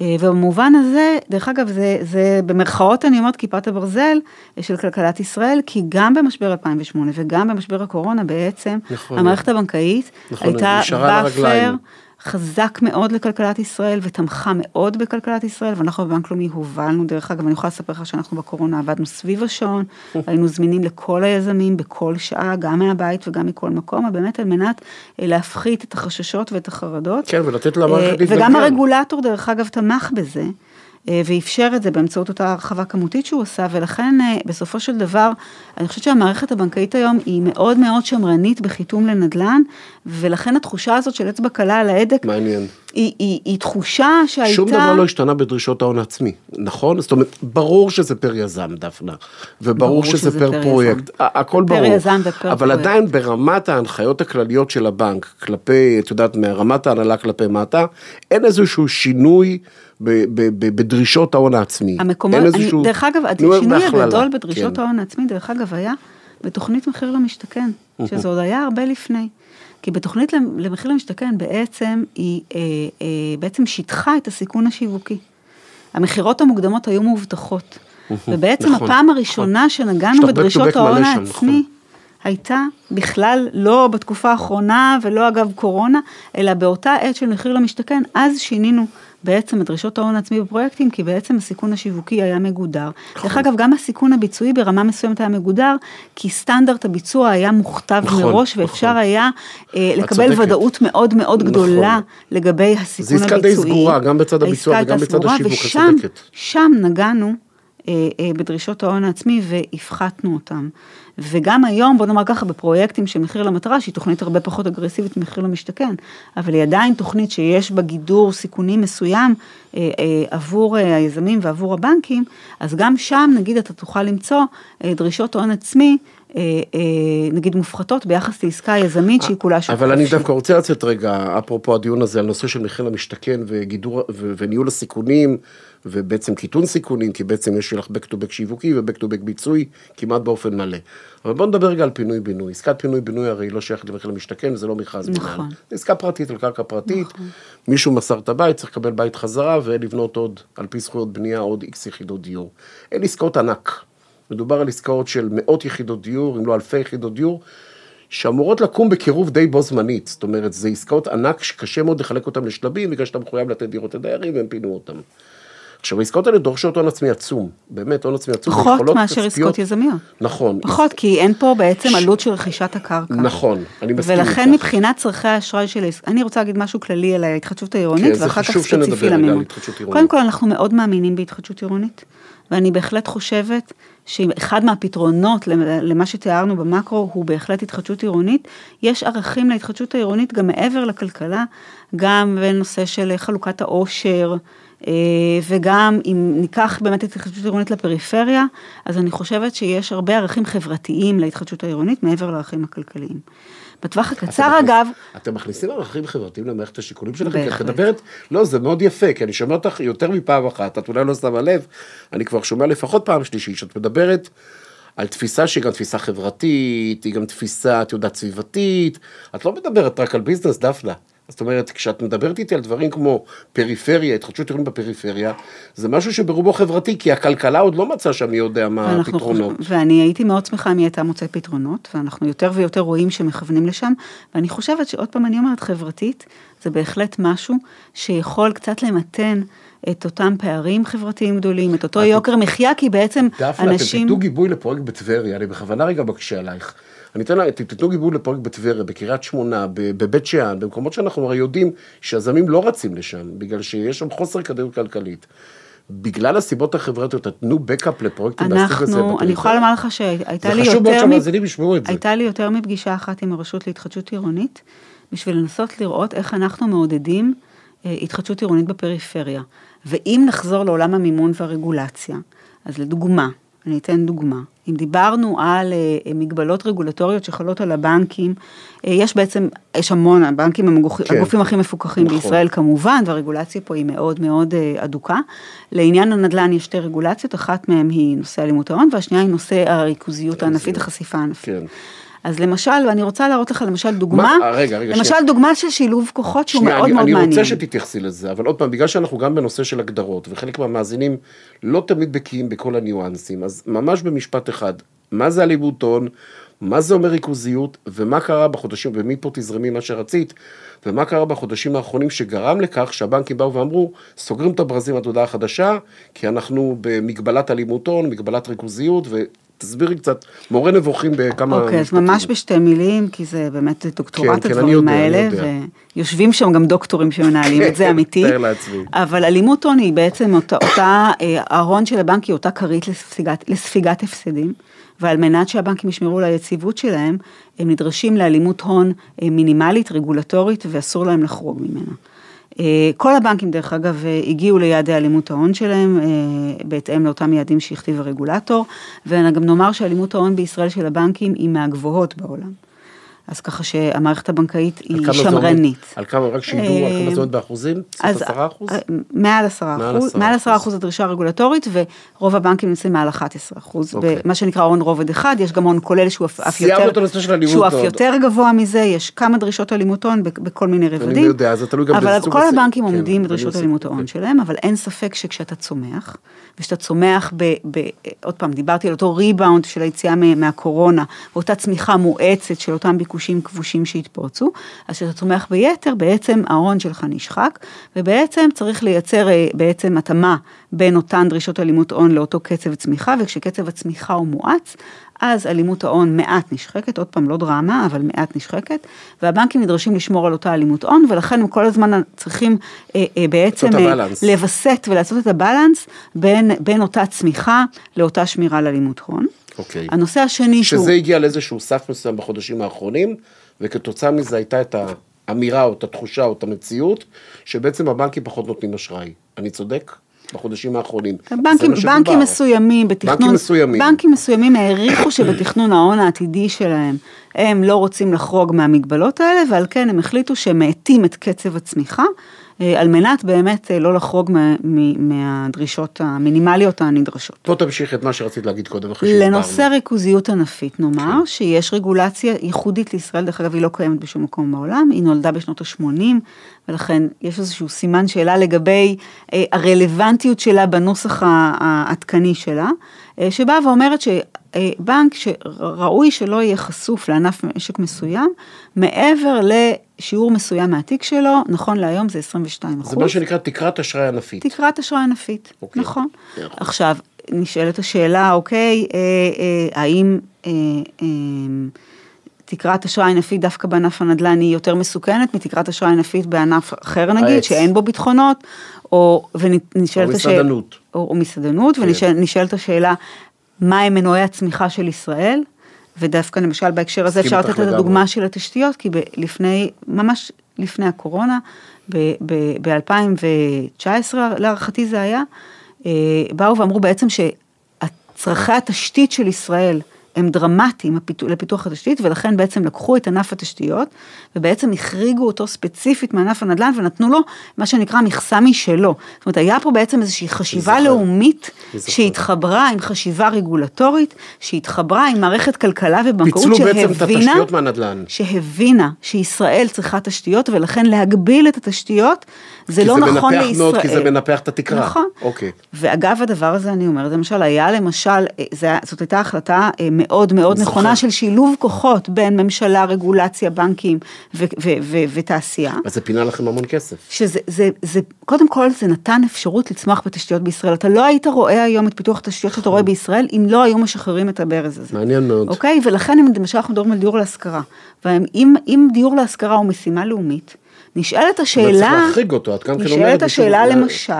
אה, ובמובן הזה, דרך אגב, זה, זה במרכאות אני אומרת כיפת הברזל אה, של כלכלת ישראל, כי גם במשבר 2008 וגם במשבר הקורונה בעצם, נכון. המערכת הבנקאית נכון, הייתה buffer. חזק מאוד לכלכלת ישראל ותמכה מאוד בכלכלת ישראל, ואנחנו בבנק לאומי הובלנו, דרך אגב, אני יכולה לספר לך שאנחנו בקורונה עבדנו סביב השעון, [laughs] היינו זמינים לכל היזמים בכל שעה, גם מהבית וגם מכל מקום, באמת על מנת אה, להפחית את החששות ואת החרדות. כן, ולתת למערכת אה, להתגלגל. וגם הרגולטור, דרך אגב, תמך בזה. אה, ואפשר את זה באמצעות אותה הרחבה כמותית שהוא עשה, ולכן אה, בסופו של דבר, אני חושבת שהמערכת הבנקאית היום היא מאוד מאוד שמרנית בחיתום לנדל"ן, ולכן התחושה הזאת של אצבע קלה על ההדק, מעניין. היא, היא, היא תחושה שהייתה... שום דבר לא השתנה בדרישות ההון העצמי, נכון? זאת אומרת, ברור שזה פר יזם, דפנה, וברור ברור שזה שזה פר פר פרויקט, יזם. הכל פר ברור. יזם ופר אבל פרויקט. עדיין ברמת ההנחיות הכלליות של הבנק, כלפי, את יודעת, מרמת ההנהלה כלפי מטה, אין איזשהו שינוי בדרישות ההון העצמי. המקומות, אין אני, איזשהו- דרך אגב, נו, השינוי הגדול בדרישות כן. ההון העצמי, דרך אגב, היה בתוכנית מחיר למשתכן, שזה עוד היה הרבה לפני. כי בתוכנית למחיר למשתכן בעצם היא אה, אה, בעצם שיטחה את הסיכון השיווקי. המכירות המוקדמות היו מאובטחות. ובעצם נכון, הפעם הראשונה יש שנגענו בדרישות ההון העצמי, נכון. הייתה בכלל לא בתקופה האחרונה ולא אגב קורונה, אלא באותה עת של מחיר למשתכן, אז שינינו בעצם את דרישות ההון העצמי בפרויקטים, כי בעצם הסיכון השיווקי היה מגודר. דרך אגב, גם הסיכון הביצועי ברמה מסוימת היה מגודר, כי סטנדרט הביצוע היה מוכתב נכון, מראש, נכון. ואפשר היה אה, לקבל צודקת. ודאות מאוד מאוד גדולה נכון. לגבי הסיכון זו הביצועי. עסקה די סגורה, גם בצד הביצוע וגם בצד השיווק, את ושם- צודקת. שם נגענו בדרישות ההון העצמי והפחתנו אותם. וגם היום, בוא נאמר ככה, בפרויקטים של מחיר למטרה, שהיא תוכנית הרבה פחות אגרסיבית ממחיר למשתכן, אבל היא עדיין תוכנית שיש בה גידור סיכונים מסוים אה, אה, עבור אה, היזמים ועבור הבנקים, אז גם שם, נגיד, אתה תוכל למצוא אה, דרישות הון עצמי, אה, אה, נגיד מופחתות ביחס לעסקה יזמית שהיא כולה שוק אבל אני. דווקא רוצה לצאת רגע, אפרופו הדיון הזה על נושא של מחיר למשתכן וגידור וניהול הסיכונים, ובעצם קיטון סיכונים, כי בעצם יש לך back to back שיווקי ו-back to back ביצועי כמעט באופן מלא. אבל בוא נדבר רגע על פינוי בינוי. עסקת פינוי בינוי הרי לא שייכת למחיר למשתכן, זה לא מכרז נכון. מנהל. זה עסקה פרטית על קרקע פרטית, מישהו מסר את הבית, צריך לקבל בית חזרה ולבנות עוד, על פי זכויות בנייה, עוד איקס יחידות דיור. אלה עסקאות ענק. מדובר על עסקאות של מאות יחידות דיור, אם לא אלפי יחידות דיור, שאמורות לקום בקירוב די בו זמנית. זאת אומרת, זה עסקאות ענק שקשה מאוד לחלק אותן לשלבים, בגלל שאתה מחויב לתת דירות לדיירים והם פינו אותם. עכשיו, העסקאות האלה דורשות הון עצמי עצום, באמת הון עצמי עצום. פחות מאשר עסקאות יזמיות. נכון. פחות, כי אין פה בעצם עלות של רכישת הקרקע. נכון, אני מסכים ולכן איתך. מבחינת צורכי האשראי של העסק, אני רוצה להגיד משהו כללי על ההתחדשות העירונית, כן, ואחר כך ספציפי למימון. קודם כל, אנחנו מאוד מאמינים בהתחדשות עירונית, ואני בהחלט חושבת שאחד מהפתרונות למה שתיארנו במקרו הוא בהחלט התחדשות עירונית. יש ערכים להתחדשות העירונית גם מעבר לכלכלה, גם בנושא של חלוקת העושר, וגם אם ניקח באמת את ההתחדשות העירונית לפריפריה, אז אני חושבת שיש הרבה ערכים חברתיים להתחדשות העירונית מעבר לערכים הכלכליים. בטווח הקצר אתם אגב, מכניס- אתם מכניסים ערכים חברתיים למערכת השיקולים שלכם? כי את בהחלט. מדברת, לא, זה מאוד יפה, כי אני שומע אותך יותר מפעם אחת, את אולי לא שמה לב, אני כבר שומע לפחות פעם שלישית, שאת מדברת על תפיסה שהיא גם תפיסה חברתית, היא גם תפיסה, את יודעת, סביבתית, את לא מדברת רק על ביזנס, דפנה. זאת אומרת, כשאת מדברת איתי על דברים כמו פריפריה, התחדשות עירונית בפריפריה, זה משהו שברובו חברתי, כי הכלכלה עוד לא מצאה שם מי יודע מה ואנחנו הפתרונות. ואני הייתי מאוד שמחה אם היא הייתה מוצאת פתרונות, ואנחנו יותר ויותר רואים שמכוונים לשם, ואני חושבת שעוד פעם אני אומרת, חברתית, זה בהחלט משהו שיכול קצת למתן את אותם פערים חברתיים גדולים, את אותו יוקר מחיה, כי בעצם דפנה, אנשים... אתם תיתנו גיבוי לפרויקט בטבריה, אני בכוונה רגע מקשה עלייך. אני אתן לה, תיתנו גיבוי לפרויקט בטבריה, בקריית שמונה, בבית שאן, במקומות שאנחנו הרי יודעים שיזמים לא רצים לשם, בגלל שיש שם חוסר כדאיות כלכלית. בגלל הסיבות החברתיות, תתנו בקאפ לפרויקטים מהסוג הזה אנחנו, אני יכולה לומר לך שהייתה זה לי חשוב מאוד יותר, מ- שהמאזינים ישמעו את זה. הייתה לי יותר מפגישה אחת עם הרשות להתחדשות עירונית, בשביל לנסות לראות איך אנחנו מעודדים אה, התחדשות עירונית בפריפריה. ואם נחזור לעולם המימון והרגולציה, אז לדוגמה, אני אתן דוגמה, אם דיברנו על אה, מגבלות רגולטוריות שחלות על הבנקים, אה, יש בעצם, יש המון, הבנקים הם הגופ- כן. הגופים הכי מפוקחים נכון. בישראל כמובן, והרגולציה פה היא מאוד מאוד אה, אדוקה. לעניין הנדל"ן יש שתי רגולציות, אחת מהן היא נושא אלימות ההון, והשנייה היא נושא הריכוזיות הענפית, החשיפה הענפית. כן. אז למשל, ואני רוצה להראות לך למשל דוגמה, מה? רגע, רגע, למשל שנייה. דוגמה של שילוב כוחות שהוא שנייה, מאוד אני, מאוד אני מעניין. רוצה שתתייחסי לזה, אבל עוד פעם, בגלל שאנחנו גם בנושא של הגדרות, וחלק מהמאזינים לא תמיד בקיאים בכל הניואנסים, אז ממש במשפט אחד, מה זה אלימות הון, מה זה אומר ריכוזיות, ומה קרה בחודשים, ומפה תזרמי מה שרצית, ומה קרה בחודשים האחרונים שגרם לכך שהבנקים באו ואמרו, סוגרים את הברזים עד הודעה חדשה, כי אנחנו במגבלת אלימות הון, מגבלת ריכוזיות, ותסבירי קצת, מורה נבוכים בכמה אוקיי, אז ממש בשתי מילים, כי זה באמת דוקטורט כן, כן, הדברים אני האלה, יודע. ויושבים שם גם דוקטורים שמנהלים את זה, אמיתי. מתאר לעצמי. אבל אלימות הון היא בעצם אותה, אותה אה, ההון של הבנק היא אותה כרית לספיגת, לספיגת הפסדים, ועל מנת שהבנקים ישמרו על היציבות שלהם, הם נדרשים לאלימות הון אה, מינימלית, רגולטורית, ואסור להם לחרוג ממנה. אה, כל הבנקים, דרך אגב, אה, הגיעו ליעדי אלימות ההון שלהם, אה, בהתאם לאותם יעדים שהכתיב הרגולטור, וגם נאמר שאלימות ההון בישראל של הבנקים היא מהגבוהות בעולם. אז ככה שהמערכת הבנקאית היא? שמרנית. על כמה, רק שידעו על כמה אה, זה עומד באחוזים? אז? אה, מעל עשרה מעל אחוז, עשרה מעל אחוז. עשרה אחוז הדרישה הרגולטורית, ורוב הבנקים נמצאים מעל 11 אחוז, אוקיי. במה שנקרא הון רובד אחד, יש גם הון כולל שהוא אף יותר, שהוא אף. יותר גבוה מזה, יש כמה דרישות אלימות הון בכ- בכל מיני רבדים, יודע, זה תלוי גם אבל כל הבנקים כן, עומדים אני בדרישות אלימות אוקיי. ההון שלהם, אבל אין ספק שכשאתה צומח, ושאתה צומח ב... עוד פעם, דיברתי על אותו ריבאונד של היציאה מה- מהקורונה, ואותה צמיחה מואצת של אותם ביקושים כבושים שהתפרצו, אז כשאתה צומח ביתר, בעצם ההון שלך נשחק, ובעצם צריך לייצר אה, בעצם התאמה בין אותן דרישות אלימות הון לאותו קצב צמיחה, וכשקצב הצמיחה הוא מואץ, אז אלימות ההון מעט נשחקת, עוד פעם לא דרמה, אבל מעט נשחקת, והבנקים נדרשים לשמור על אותה אלימות הון, ולכן הם כל הזמן צריכים אה, אה, בעצם אה. לווסת ולעשות את הבלנס בין, בין אותה צמיחה לאותה שמירה על אלימות הון. אוקיי. הנושא השני שהוא... שזה הגיע לאיזשהו סף מסוים בחודשים האחרונים, וכתוצאה מזה הייתה את האמירה או את התחושה או את המציאות, שבעצם הבנקים פחות נותנים אשראי. אני צודק? בחודשים האחרונים. בנקים. בנקים מסוימים בתכנון, בנקים מסוימים. בנקים מסוימים העריכו שבתכנון ההון העתידי שלהם הם לא רוצים לחרוג מהמגבלות האלה ועל כן הם החליטו שהם מאטים את קצב הצמיחה על מנת באמת אה, לא לחרוג מה, מהדרישות המינימליות הנדרשות. בוא תמשיך את מה שרצית להגיד קודם. לנושא ריכוזיות ענפית נאמר כן. שיש רגולציה ייחודית לישראל, דרך אגב היא לא קיימת בשום מקום בעולם, היא נולדה בשנות ה-80 ולכן יש איזשהו סימן שאלה לגבי אה, הרלוונטיות שלה בנוסח העדכני שלה, אה, שבאה ואומרת שבנק שראוי שלא יהיה חשוף לענף משק מסוים, מעבר לשיעור מסוים מהתיק שלו, נכון להיום זה 22 זה מה שנקרא תקרת אשראי ענפית. תקרת אשראי ענפית, אוקיי. נכון. נכון. עכשיו, נשאלת השאלה, אוקיי, אה, אה, האם אה, אה, תקרת אשראי ענפית דווקא בענף הנדל"ן היא יותר מסוכנת מתקרת אשראי ענפית בענף אחר נגיד, העץ. שאין בו ביטחונות, או, ונשאלת או השאלה, מסעדנות. או, או מסעדנות, כן. ונשאלת השאלה, מה הם מנועי הצמיחה של ישראל? ודווקא למשל בהקשר הזה אפשר לתת את. הדוגמה של התשתיות, כי ב- לפני, ממש לפני הקורונה, ב-2019 להערכתי זה היה, אה, באו ואמרו בעצם שצרכי התשתית של ישראל הם דרמטיים לפיתוח התשתית, ולכן בעצם לקחו את ענף התשתיות, ובעצם החריגו אותו ספציפית מענף הנדל"ן, ונתנו לו מה שנקרא מכסה משלו. זאת אומרת, היה פה בעצם איזושהי חשיבה זוכר. לאומית, זוכר. שהתחברה עם חשיבה רגולטורית, שהתחברה עם מערכת כלכלה ובנקאות שהבינה, התשתיות מהנדל"ן. שהבינה שישראל צריכה תשתיות, ולכן להגביל את התשתיות, זה כי לא זה נכון מנפח לישראל. מאוד, כי זה מנפח את התקרה. נכון. אוקיי. ואגב הדבר הזה אני אומרת, למשל היה למשל, אה, זה, זאת הייתה החלטה אה, מאוד מאוד אני נכונה זוכר. של שילוב כוחות בין ממשלה, רגולציה, בנקים ו- ו- ו- ותעשייה. אז זה פינה לכם המון כסף. שזה, זה, זה, קודם כל זה נתן אפשרות לצמוח בתשתיות בישראל. אתה לא היית רואה היום את פיתוח התשתיות שאתה רואה בישראל, אם לא היו משחררים את הברז הזה. מעניין מאוד. אוקיי? ולכן למשל אנחנו מדברים על דיור להשכרה, ואם אם דיור להשכרה הוא משימה לאומית, נשאלת השאלה, צריך להחריג אותו, את גם כן אומרת. נשאלת השאלה למשל,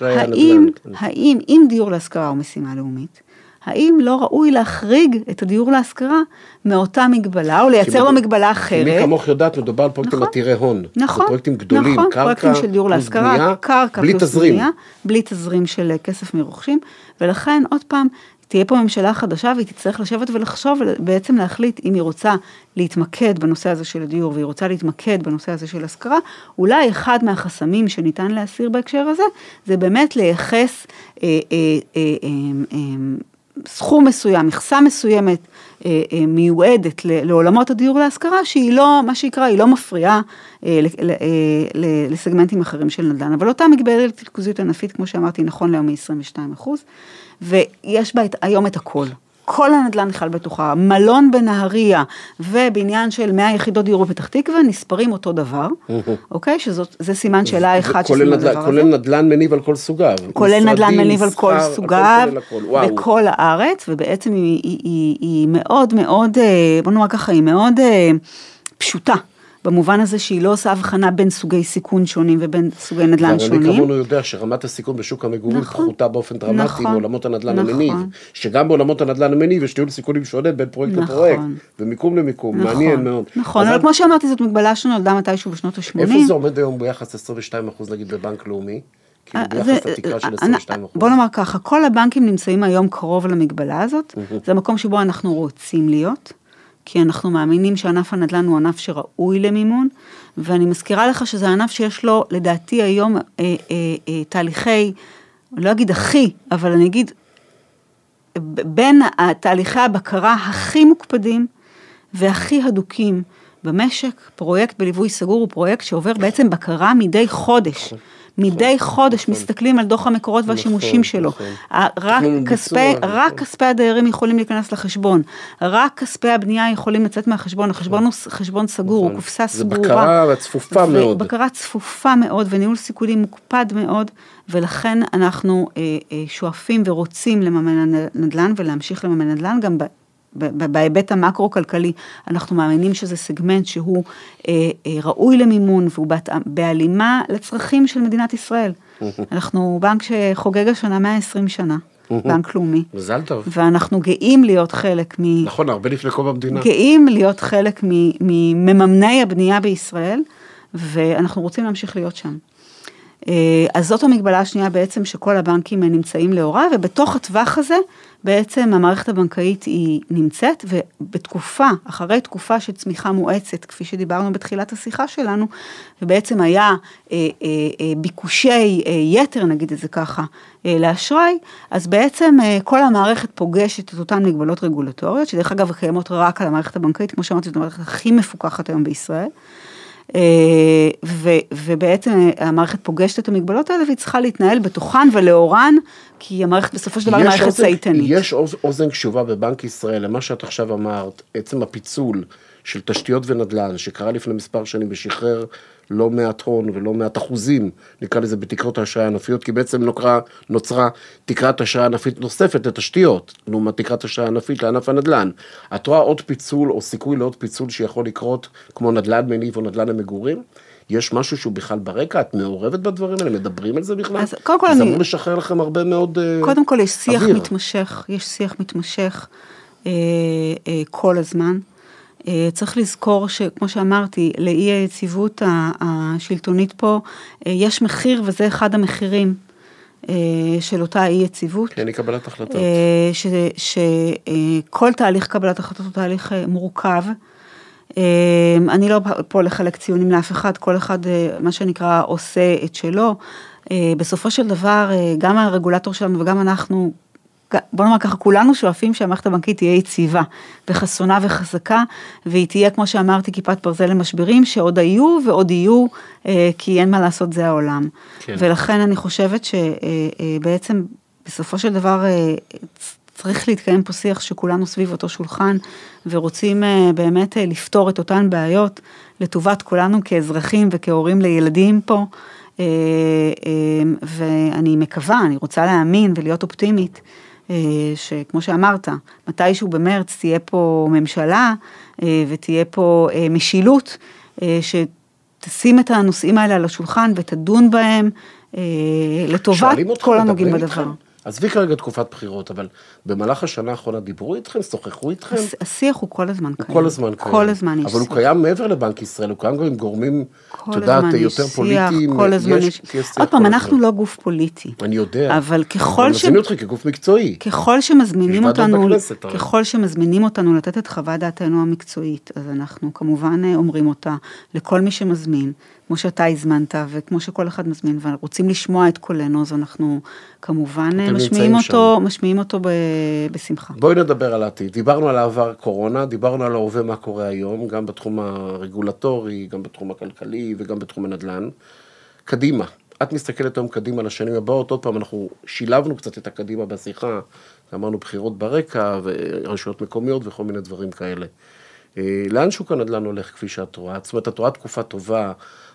האם, הנדל"ן. האם, אם דיור להשכרה הוא משימה לאומית, האם לא ראוי להחריג את הדיור להשכרה מאותה מגבלה, או לייצר לו מגבלה אחרת? מי כמוך יודעת, מדובר על פרויקטים נכון. עתירי הון. נכון, זה פרויקטים גדולים, נכון, קרקע פרויקטים של דיור להשכרה, קרקע בלי תזרים. בלי תזרים של כסף מרוכשים, ולכן עוד פעם, תהיה פה ממשלה חדשה והיא תצטרך לשבת ולחשוב, בעצם להחליט אם היא רוצה להתמקד בנושא הזה של הדיור והיא רוצה להתמקד בנושא הזה של השכרה, אולי אחד מהחסמים שניתן להסיר בהקשר הזה, זה באמת לייחס אה, אה, אה, אה, אה, סכום מסוים, מכסה מסוימת אה, אה, מיועדת לעולמות הדיור להשכרה, שהיא לא, מה שנקרא, היא לא מפריעה אה, אה, לסגמנטים אחרים של נדל"ן. אבל אותה מגבלת ריכוזיות ענפית, כמו שאמרתי, נכון להיום היא 22 אחוז, ויש בה את, היום את הכל. כל הנדל"ן נכלל בתוכה, מלון בנהריה ובניין של 100 יחידות דיור בפתח תקווה נספרים אותו דבר, [laughs] אוקיי? שזה סימן שאלה שזה נדל"ן- הדבר הזה. כולל נדל"ן מניב על כל סוגיו. כולל נדל"ן מניב על כל סוגיו. בכל הארץ, ובעצם היא מאוד מאוד, אה, בוא נאמר ככה, היא מאוד אה, פשוטה, במובן הזה שהיא לא עושה הבחנה בין סוגי סיכון שונים ובין סוגי נדל"ן אבל שונים. אני כמונו יודע שרמת הסיכון בשוק המגורים נכון. פחותה באופן דרמטי נכון. מעולמות הנדל"ן נכון. המניב, שגם בעולמות הנדל"ן המניב יש ניהול סיכונים שונה בין פרויקט נכון. לפרויקט, ומיקום למיקום, נכון, מעניין מאוד. נכון, אבל את- כמו שאמרתי, זאת מגבלה שנולדה מתישהו בשנות ה-80. איפה זה עומד היום ביחס 22 אחוז נגיד בבנק לאומי? כאילו אה, ביחס לתקרה של אה, 22 אחוז. בוא נאמר ככה, כל הבנקים נמצאים היום קרוב למגבלה הזאת, זה המקום שבו אנחנו רוצים להיות, כי אנחנו מאמינים שענף הנדל"ן הוא ענף שראוי למימון, ואני מזכירה לך שזה ענף שיש לו, לדעתי היום, אה, אה, אה, תהליכי, לא אגיד הכי, אבל אני אגיד, בין תהליכי הבקרה הכי מוקפדים והכי הדוקים במשק, פרויקט בליווי סגור הוא פרויקט שעובר בעצם בקרה מדי חודש. מדי חודש מסתכלים על דוח המקורות והשימושים נכון, שלו. נכון. ה- רק כספי, רק נכון. כספי הדיירים יכולים להיכנס לחשבון. רק כספי הבנייה יכולים לצאת מהחשבון. החשבון הוא חשבון סגור, הוא נכון. קופסה זה סגורה. בקרה צפופה מאוד. בקרה צפופה מאוד וניהול סיכונים מוקפד מאוד, ולכן אנחנו אה, אה, שואפים ורוצים לממן נדל"ן ולהמשיך לממן נדל"ן גם בהיבט המקרו-כלכלי, אנחנו מאמינים שזה סגמנט שהוא אה, אה, ראוי למימון והוא בהלימה לצרכים של מדינת ישראל. אנחנו בנק שחוגג השנה 120 שנה, בנק לאומי, מזל טוב. ואנחנו גאים להיות חלק מ... נכון, הרבה לפני קום המדינה. גאים להיות חלק מ- ממממני הבנייה בישראל, ואנחנו רוצים להמשיך להיות שם. אה, אז זאת המגבלה השנייה בעצם שכל הבנקים נמצאים לאורה, ובתוך הטווח הזה בעצם המערכת הבנקאית היא נמצאת, ובתקופה, אחרי תקופה של צמיחה מואצת, כפי שדיברנו בתחילת השיחה שלנו, ובעצם היה אה, אה, אה, ביקושי אה, יתר, נגיד את זה ככה, אה, לאשראי, אז בעצם אה, כל המערכת פוגשת את אותן מגבלות רגולטוריות, שדרך אגב קיימות רק על המערכת הבנקאית, כמו שאמרתי, זאת המערכת הכי מפוקחת היום בישראל. אה, ו- ובעצם המערכת פוגשת את המגבלות האלה והיא צריכה להתנהל בתוכן ולאורן, כי המערכת בסופו של דבר היא מערכת צייתנית. יש אוז- אוזן קשובה בבנק ישראל למה שאת עכשיו אמרת, עצם הפיצול של תשתיות ונדל"ן, שקרה לפני מספר שנים ושחרר לא מעט הון ולא מעט אחוזים, נקרא לזה בתקרות האשראי הענפיות, כי בעצם נוקרה, נוצרה תקרת אשראי ענפית נוספת לתשתיות, לעומת תקרת אשראי ענפית לענף הנדל"ן. את רואה עוד פיצול או סיכוי לעוד פיצול שיכול לקרות כמו נדל"ן מניב או נדל"ן למגורים? יש משהו שהוא בכלל ברקע? את מעורבת בדברים האלה? מדברים על זה בכלל? אז קודם כל זה אני- אמור לשחרר לכם הרבה מאוד אה, קודם כל יש שיח אוויר. מתמשך, יש שיח מתמשך אה, אה, כל הזמן. אה, צריך לזכור שכמו שאמרתי, לאי היציבות השלטונית פה, אה, יש מחיר וזה אחד המחירים אה, של אותה אי יציבות. כן, היא קבלת החלטות. שכל תהליך קבלת החלטות הוא תהליך מורכב. אני לא פה לחלק ציונים לאף אחד, כל אחד, מה שנקרא, עושה את שלו. בסופו של דבר, גם הרגולטור שלנו וגם אנחנו, בוא נאמר ככה, כולנו שואפים שהמערכת הבנקאית תהיה יציבה וחסונה וחזקה, והיא תהיה, כמו שאמרתי, כיפת ברזל למשברים, שעוד היו ועוד יהיו, אה, כי אין מה לעשות, זה העולם. כן. ולכן אני חושבת שבעצם בסופו של דבר אה, צריך להתקיים פה שיח שכולנו סביב אותו שולחן ורוצים אה, באמת אה, לפתור את אותן בעיות לטובת כולנו כאזרחים וכהורים לילדים פה. אה, אה, ואני מקווה, אני רוצה להאמין ולהיות אופטימית, אה, שכמו שאמרת, מתישהו במרץ תהיה פה ממשלה אה, ותהיה פה אה, משילות, אה, שתשים את הנושאים האלה על השולחן ותדון בהם אה, לטובת כל הנוגעים בדבר. עזבי כרגע תקופת בחירות, אבל במהלך השנה האחרונה דיברו איתכם, שוחחו איתכם? השיח הוא כל הזמן קיים. כל הזמן קיים. כל הזמן יש אבל הוא שיח. קיים מעבר לבנק ישראל, הוא קיים גם עם גורמים, את יודעת, יותר שיח, פוליטיים. כל הזמן יש... שיח עוד פעם, אנחנו. לא גוף פוליטי. אני יודע. אבל ככל ש... מזמינים אותך כגוף מקצועי. ככל שמזמינים אותנו. ככל שמזמינים אותנו לתת את חוות דעתנו המקצועית, אז אנחנו כמובן אה, אומרים אותה לכל מי שמזמין, כמו שאתה הזמנת, וכמו שכל אחד מזמין, ורוצים לשמוע את קולנו, אז אנחנו כמובן אה, משמיעים אותו, משמיעים אותו ב, בשמחה. בואי נדבר על העתיד. דיברנו על העבר קורונה, דיברנו על ההווה מה קורה היום, גם בתחום הרגולטורי, גם בתחום הכלכלי וגם בתחום הנדל"ן. קדימה, את מסתכלת היום קדימה לשנים הבאות, עוד פעם, אנחנו שילבנו קצת את הקדימה בשיחה, אמרנו בחירות ברקע, ורשויות מקומיות וכל מיני דברים כאלה. אה, לאן שוק הנדל"ן הולך כפי שאת רואה? זאת אומרת, את רואה תקופה טובה,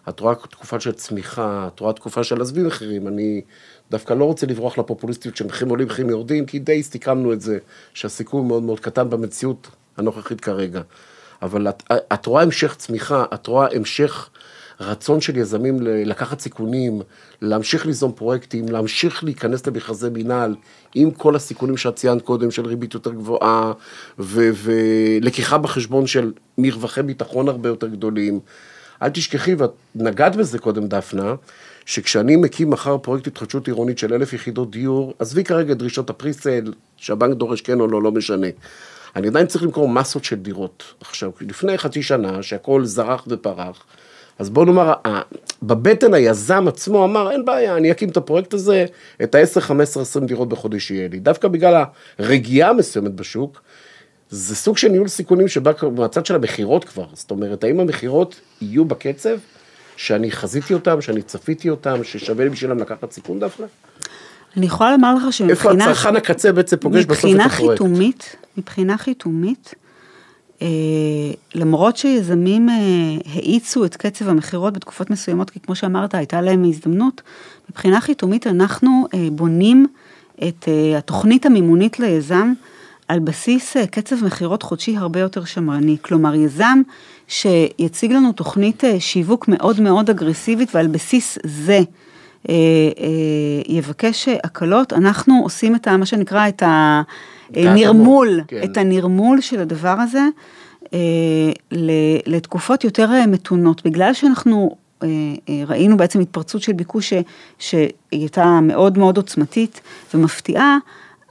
את רואה תקופה של צמיחה, את רואה תקופה של עזבי מחירים, אני דווקא לא רוצה לברוח לפופוליסטיות שמחירים עולים, מחירים יורדים, כי די הסתכמנו את זה, שהסיכוי מאוד מאוד קטן במציאות הנוכחית כרגע. אבל את, את רואה המשך צמיחה, את רואה המשך רצון של יזמים לקחת סיכונים, להמשיך ליזום פרויקטים, להמשיך להיכנס למכרזי מינהל, עם כל הסיכונים שאת ציינת קודם, של ריבית יותר גבוהה, ולקיחה בחשבון של מרווחי ביטחון הרבה יותר גדולים. אל תשכחי, ואת נגעת בזה קודם, דפנה, שכשאני מקים מחר פרויקט התחדשות עירונית של אלף יחידות דיור, עזבי כרגע דרישות הפריסל, שהבנק דורש כן או לא, לא משנה. אני עדיין צריך למכור מסות של דירות. עכשיו, לפני חצי שנה, שהכל זרח ופרח, אז בוא נאמר, בבטן היזם עצמו אמר, אין בעיה, אני אקים את הפרויקט הזה, את ה-10, 15, 20 דירות בחודש יהיה לי. דווקא בגלל הרגיעה המסוימת בשוק, זה סוג של ניהול סיכונים שבא מהצד של המכירות כבר. זאת אומרת, האם המכירות יהיו בקצב שאני חזיתי אותם, שאני צפיתי אותם, ששווה לי בשבילם לקחת סיכון דווקא? אני יכולה לומר לך שמבחינה... איפה הצרכן הקצה בעצם פוגש בסוף את הפרויקט? מבחינה חיתומית, מבחינה חיתומית, למרות שיזמים אה, האיצו את קצב המכירות בתקופות מסוימות, כי כמו שאמרת, הייתה להם הזדמנות, מבחינה חיתומית אנחנו אה, בונים את התוכנית המימונית ליזם על בסיס קצב מכירות חודשי הרבה יותר שמרני. כלומר, יזם שיציג לנו תוכנית שיווק מאוד מאוד אגרסיבית ועל בסיס זה יבקש הקלות, אנחנו עושים את מה שנקרא את ה... נרמול, כן. את הנרמול של הדבר הזה אה, לתקופות יותר אה, מתונות, בגלל שאנחנו אה, ראינו בעצם התפרצות של ביקוש שהיא הייתה מאוד מאוד עוצמתית ומפתיעה,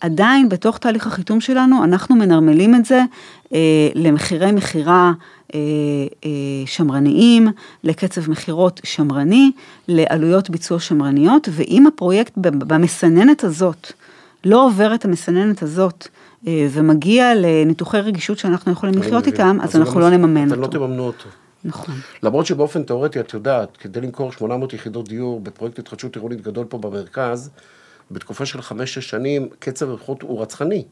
עדיין בתוך תהליך החיתום שלנו אנחנו מנרמלים את זה למחירי מכירה שמרניים, לקצב מכירות שמרני, לעלויות ביצוע שמרניות, ואם הפרויקט במסננת הזאת לא עובר את המסננת הזאת אה, ומגיע לניתוחי רגישות שאנחנו יכולים לחיות איתם, אז אנחנו לא נממן אותו. אתם לא תממנו אותו. נכון. למרות שבאופן תיאורטי, את יודעת, כדי למכור 800 יחידות דיור בפרויקט התחדשות עירונית גדול פה במרכז, בתקופה של 5-6 שנים, קצב המכירות הוא רצחני.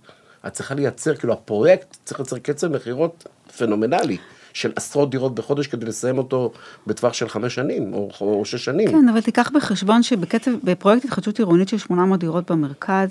את צריכה לייצר, כאילו הפרויקט צריך לייצר קצב מכירות פנומנלי. של עשרות דירות בחודש כדי לסיים אותו בטווח של חמש שנים או, או שש שנים. כן, אבל תיקח בחשבון שבקצב, בפרויקט התחדשות עירונית של 800 דירות במרכז,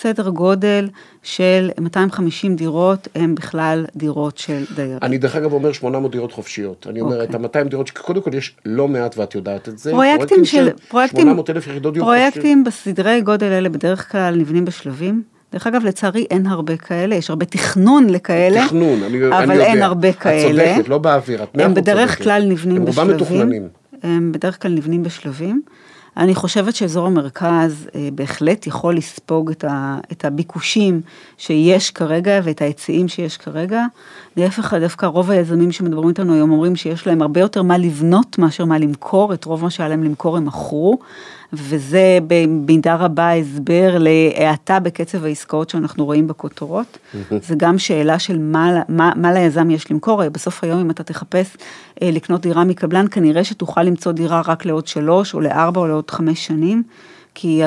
סדר גודל של 250 דירות הם בכלל דירות של דיירים. אני דרך אגב אומר 800 דירות חופשיות. אני אומר, אוקיי. את ה-200 דירות, קודם כל יש לא מעט ואת יודעת את זה. פרויקטים של, פרויקטים, 800 אלף יחידות דיור פרויקטים בסדרי גודל האלה בדרך כלל נבנים בשלבים. דרך אגב, לצערי אין הרבה כאלה, יש הרבה תכנון לכאלה, תכנון, אני, אבל אני יודע. אין הרבה כאלה. את צודקת, לא באוויר, את מאה הם בדרך צודקת. כלל נבנים הם בשלבים. הם רובם מתוכננים. הם בדרך כלל נבנים בשלבים. אני חושבת שאזור המרכז אה, בהחלט יכול לספוג את, ה, את הביקושים שיש כרגע ואת ההיצעים שיש כרגע. להפך, דווקא רוב היזמים שמדברים איתנו היום אומרים שיש להם הרבה יותר מה לבנות מאשר מה למכור, את רוב מה שהיה להם למכור הם מכרו. וזה במידה רבה הסבר להאטה בקצב העסקאות שאנחנו רואים בכותרות. זה גם שאלה של מה, מה, מה ליזם יש למכור, בסוף היום אם אתה תחפש אה, לקנות דירה מקבלן, כנראה שתוכל למצוא דירה רק לעוד שלוש או לארבע או לעוד חמש שנים. כי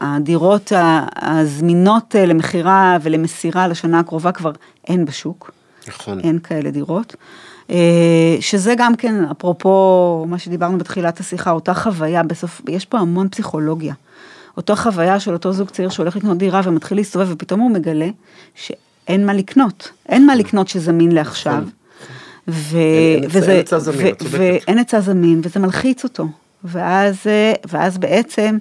הדירות הזמינות אה, למכירה ולמסירה לשנה הקרובה כבר אין בשוק. נכון. אין כאלה דירות. אה, שזה גם כן, אפרופו מה שדיברנו בתחילת השיחה, אותה חוויה, בסוף, יש פה המון פסיכולוגיה. אותה חוויה של אותו זוג צעיר שהולך לקנות דירה ומתחיל להסתובב ופתאום הוא מגלה שאין מה לקנות, אין מה לקנות שזמין לעכשיו. נכון. ואין היצע זמין, וזה מלחיץ אותו. ואז, אה, ואז בעצם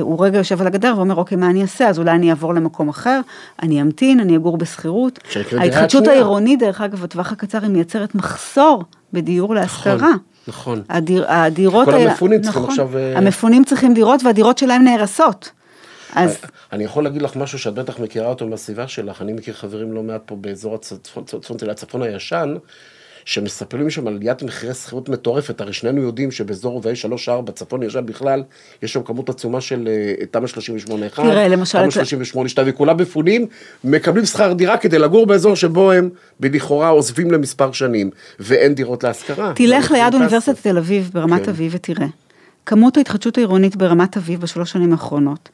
הוא רגע יושב על הגדר ואומר, אוקיי, מה אני אעשה? אז אולי אני אעבור למקום אחר, אני אמתין, אני אגור בשכירות. ההתחדשות העירונית, דרך אגב, בטווח הקצר היא מייצרת מחסור בדיור להשכרה. נכון. נכון. הדיר, הדירות... כל המפונים צריכים נכון, עכשיו... המפונים צריכים דירות והדירות שלהם נהרסות. אז... אני יכול להגיד לך משהו שאת בטח מכירה אותו מהסביבה שלך, אני מכיר חברים לא מעט פה באזור הצפון, הצפון, הצפון הישן, שמספרים שם על עליית מחירי שכירות מטורפת, הרי שנינו יודעים שבאזור רובעי 3-4 בצפון ישב בכלל, יש שם כמות עצומה של אה, תמ"א 38-1, תראה, למשל, תמ"א את- 38 2 וכולם מפונים, מקבלים שכר דירה כדי לגור באזור שבו הם לכאורה עוזבים למספר שנים, ואין דירות להשכרה. תלך ליד. אוניברסיטת תל אביב, ברמת כן. אביב, ותראה. כמות ההתחדשות העירונית ברמת אביב בשלוש שנים האחרונות.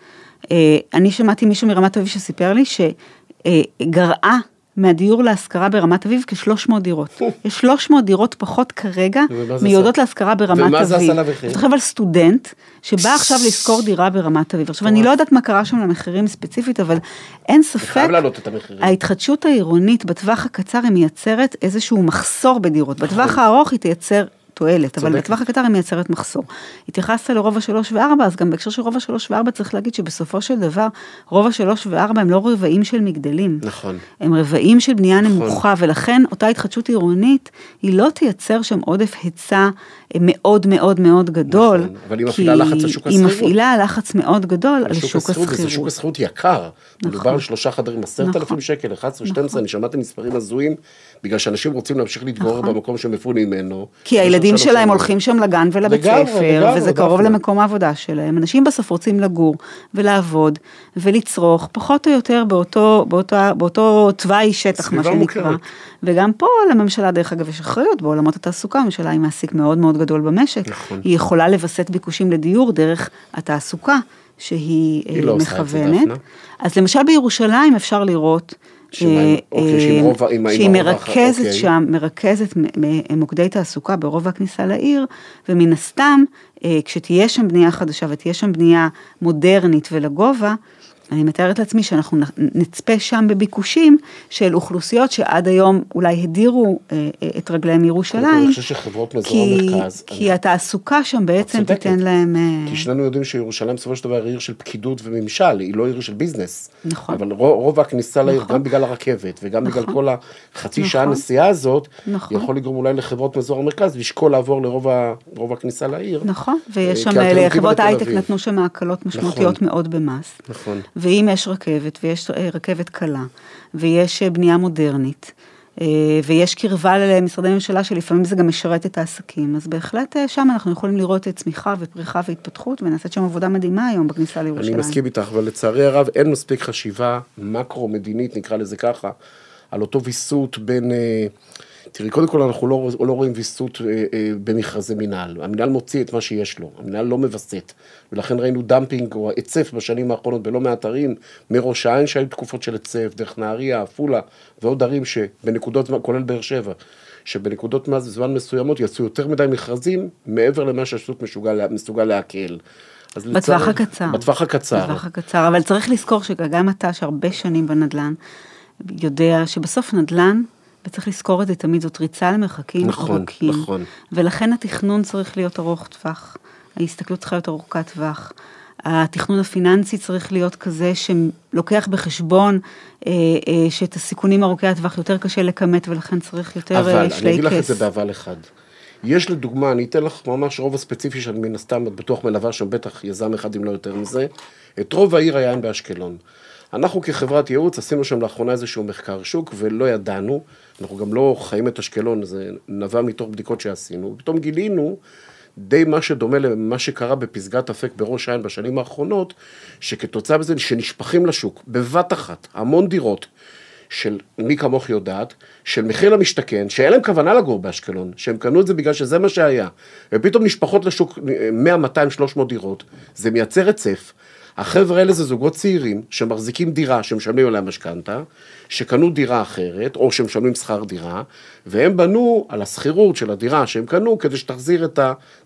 אה, אני שמעתי מישהו מרמת אביב שסיפר לי שגרעה מהדיור להשכרה ברמת אביב כ-300 דירות. יש 300 דירות פחות כרגע מיועדות? להשכרה ברמת אביב. ומה זה עשה למחיר? אתה חושב על סטודנט שבא עכשיו לשכור דירה ברמת אביב. עכשיו, אני לא יודעת מה קרה שם למחירים ספציפית, אבל אין ספק... ההתחדשות העירונית בטווח הקצר היא מייצרת איזשהו מחסור בדירות. בטווח הארוך היא תייצר תועלת, אבל נכון. בטווח הקצר היא מייצרת מחסור. התייחסת לרובע שלוש וארבע, אז גם בהקשר של רובע שלוש וארבע צריך להגיד שבסופו של דבר, רובע שלוש וארבע הם לא רבעים של מגדלים. נכון. הם רבעים של בנייה נמוכה, ולכן אותה התחדשות עירונית, היא לא תייצר שם עודף היצע אה, מאוד מאוד מאוד גדול. נכון, אבל היא מפעילה לחץ על שוק היא השכירות. מפעילה לחץ מאוד גדול על שוק השכירות, וזה שוק השכירות. יקר. מדובר נכון. על שלושה חדרים, עשרת נכון. אלפים שקל, 11, 12, אני שמעתי מספרים הזויים, בגלל שאנשים רוצים להמשיך להתגורר נכון. במקום שמפונים ממנו. כי הילדים שלהם שנים. הולכים שם לגן ולבית לגמרי, ספר, לגמרי, וזה קרוב דפנה. למקום העבודה שלהם. אנשים בסוף רוצים לגור ולעבוד ולצרוך, פחות או יותר באותו, באותו, באותו תוואי שטח, מה שנקרא. מוכרת. וגם פה לממשלה, דרך אגב, יש אחריות בעולמות התעסוקה, הממשלה היא מעסיק מאוד מאוד גדול במשק. נכון. היא יכולה לווסת ביקושים לדיור דרך התעסוקה שהיא היא אה, לא זה, מכוונת. אז למשל בירושלים אפשר לראות, אה, אוקיי, אה, שהיא מרכזת אוקיי. שם, מרכזת מוקדי תעסוקה ברובע הכניסה לעיר, ומן הסתם, אה, כשתהיה שם בנייה חדשה ותהיה שם בנייה מודרנית ולגובה, אני מתארת לעצמי שאנחנו נצפה שם בביקושים של אוכלוסיות שעד היום אולי הדירו אה, אה, את רגליהם מירושלים, אני חושב שחברות מאזור כי, המרכז, כי התעסוקה שם בעצם. תיתן להם... אה, כי שנינו יודעים שירושלים בסופו של דבר היא עיר של פקידות וממשל, היא לא עיר של ביזנס. נכון. אבל רוב, רוב הכניסה לעיר, נכון. גם בגלל הרכבת וגם בגלל נכון. כל החצי נכון. שעה נסיעה הזאת, נכון. יכול לגרום אולי לחברות מאזור המרכז לשקול לעבור לרוב ה- הכניסה לעיר. נכון, ויש שם, לחברות ההייטק אביב. נתנו שם הקלות משמעותיות נכון. מאוד במס. נכון. ואם יש רכבת, ויש אה, רכבת קלה, ויש אה, בנייה מודרנית, אה, ויש קרבה למשרדי ממשלה שלפעמים זה גם משרת את העסקים, אז בהחלט שם אנחנו יכולים לראות צמיחה ופריחה והתפתחות, ונעשית שם עבודה מדהימה היום בכניסה אני לירושלים. מסכים איתך, אבל לצערי הרב אין מספיק חשיבה מקרו-מדינית, נקרא לזה ככה, על אותו ויסות בין... אה, תראי, קודם כל אנחנו לא, לא רואים ויסות אה, אה, במכרזי מינהל. המינהל מוציא את מה שיש לו, המינהל לא מווסת. ולכן ראינו דמפינג או היצף בשנים האחרונות בלא מעט ערים, מראש העין שהיו תקופות של היצף, דרך נהריה, עפולה, ועוד ערים שבנקודות כולל באר שבע, שבנקודות זמן מסוימות יצאו יותר מדי מכרזים, מעבר למה שהשוק מסוגל, לעכל. בטווח הקצר. בטווח הקצר. בטווח הקצר, אבל צריך לזכור שגם אתה, שהרבה שנים בנדל"ן, יודע שבסוף נדל"ן, וצריך לזכור את זה תמיד, זאת ריצה למרחקים נכון, ארוכים. נכון. ולכן התכנון צריך להיות ארוך טווח, ההסתכלות צריכה להיות ארוכת טווח. התכנון הפיננסי צריך להיות כזה שלוקח בחשבון אה, אה, שאת הסיכונים ארוכי הטווח יותר קשה לכמת ולכן צריך יותר אבל, אה, אני אגיד לך את שלייקס. זה באבל אחד. יש לדוגמה, אני אתן לך ממש רובע ספציפי שאני מן הסתם את בטוח מלווה שם, בטח יזם אחד אם לא יותר מזה, את רוב העיר היין באשקלון. אנחנו כחברת ייעוץ עשינו שם לאחרונה איזשהו מחקר שוק ולא ידענו, אנחנו גם לא חיים את אשקלון, זה נבע מתוך בדיקות שעשינו, פתאום גילינו די מה שדומה למה שקרה בפסגת אפק בראש העין בשנים האחרונות, שכתוצאה מזה שנשפכים לשוק בבת אחת המון דירות של מי כמוך יודעת, של מחיר למשתכן, שאין להם כוונה לגור באשקלון, שהם קנו את זה בגלל שזה מה שהיה, ופתאום נשפחות לשוק 100, 200, 300 דירות, זה מייצר רצף. החבר'ה האלה זה זוגות צעירים שמחזיקים דירה שמשלמים עליה משכנתה, שקנו דירה אחרת, או שמשלמים שכר דירה, והם בנו על השכירות של הדירה שהם קנו, כדי שתחזיר את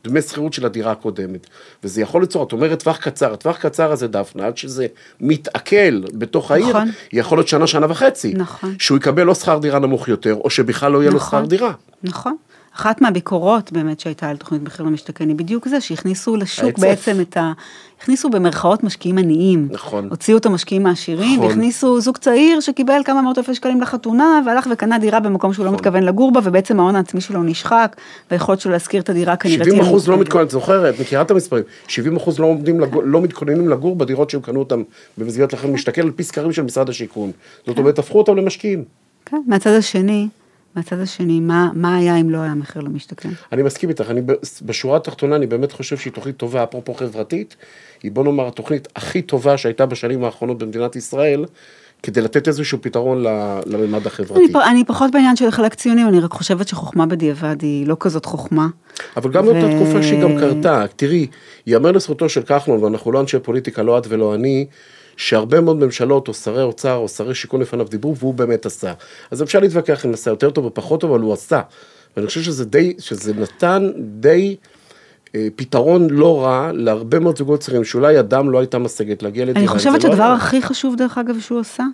הדמי שכירות של הדירה הקודמת. וזה יכול ליצור, את אומרת טווח קצר, הטווח קצר הזה דפנה, עד שזה מתעכל בתוך העיר, נכון. יכול להיות שנה, שנה וחצי. נכון. שהוא יקבל או שכר דירה נמוך יותר, או שבכלל לא יהיה לו נכון. שכר דירה. נכון. אחת מהביקורות באמת שהייתה על תוכנית מחיר למשתכן היא בדיוק זה, שהכניסו לשוק ההיצף. בעצם את ה... הכניסו במרכאות משקיעים עניים. נכון. הוציאו את המשקיעים העשירים, נכון. והכניסו זוג צעיר שקיבל כמה מאות אלפי שקלים לחתונה, והלך וקנה דירה במקום שהוא לא נכון. מתכוון לגור בה, ובעצם ההון העצמי שלו נשחק, והיכולת שלו להשכיר את הדירה כנראה 70 תהיה אחוז לא את זוכרת, מכירה את המספרים, 70 אחוז לא, לגור- לא מתכוננים לגור בדירות שהם קנו אותם במסגרת לכם משתכן על פי סקרים של משרד השיכון. זאת אומרת, הפכו אותם למשקיעים. כן, מהצד השני, מהצד השני, מה, מה היה אם לא היה מחיר למשתכן? אני מסכים איתך, אני בשורה התחתונה אני באמת חושב שהיא תוכנית טובה, אפרופו חברתית, היא בוא נאמר התוכנית הכי טובה שהייתה בשנים האחרונות במדינת ישראל, כדי לתת איזשהו פתרון לממד החברתי. אני, אני פחות בעניין של לחלק ציונים, אני רק חושבת שחוכמה בדיעבד היא לא כזאת חוכמה. אבל גם באותה ו- תקופה שהיא גם קרתה, תראי, ייאמר לזכותו של כחלון, ואנחנו לא אנשי פוליטיקה, לא את ולא אני, שהרבה מאוד ממשלות או שרי אוצר או שרי שיכון לפניו דיברו, והוא באמת עשה. אז אפשר להתווכח אם עשה יותר טוב או פחות טוב, אבל הוא עשה. ואני חושב שזה די, שזה נתן די אה, פתרון לא רע להרבה מאוד זוגות צעירים, שאולי ידם לא הייתה משגת להגיע לדירה. אני חושבת לא שהדבר היה. הכי חשוב, דרך אגב, שהוא עשה,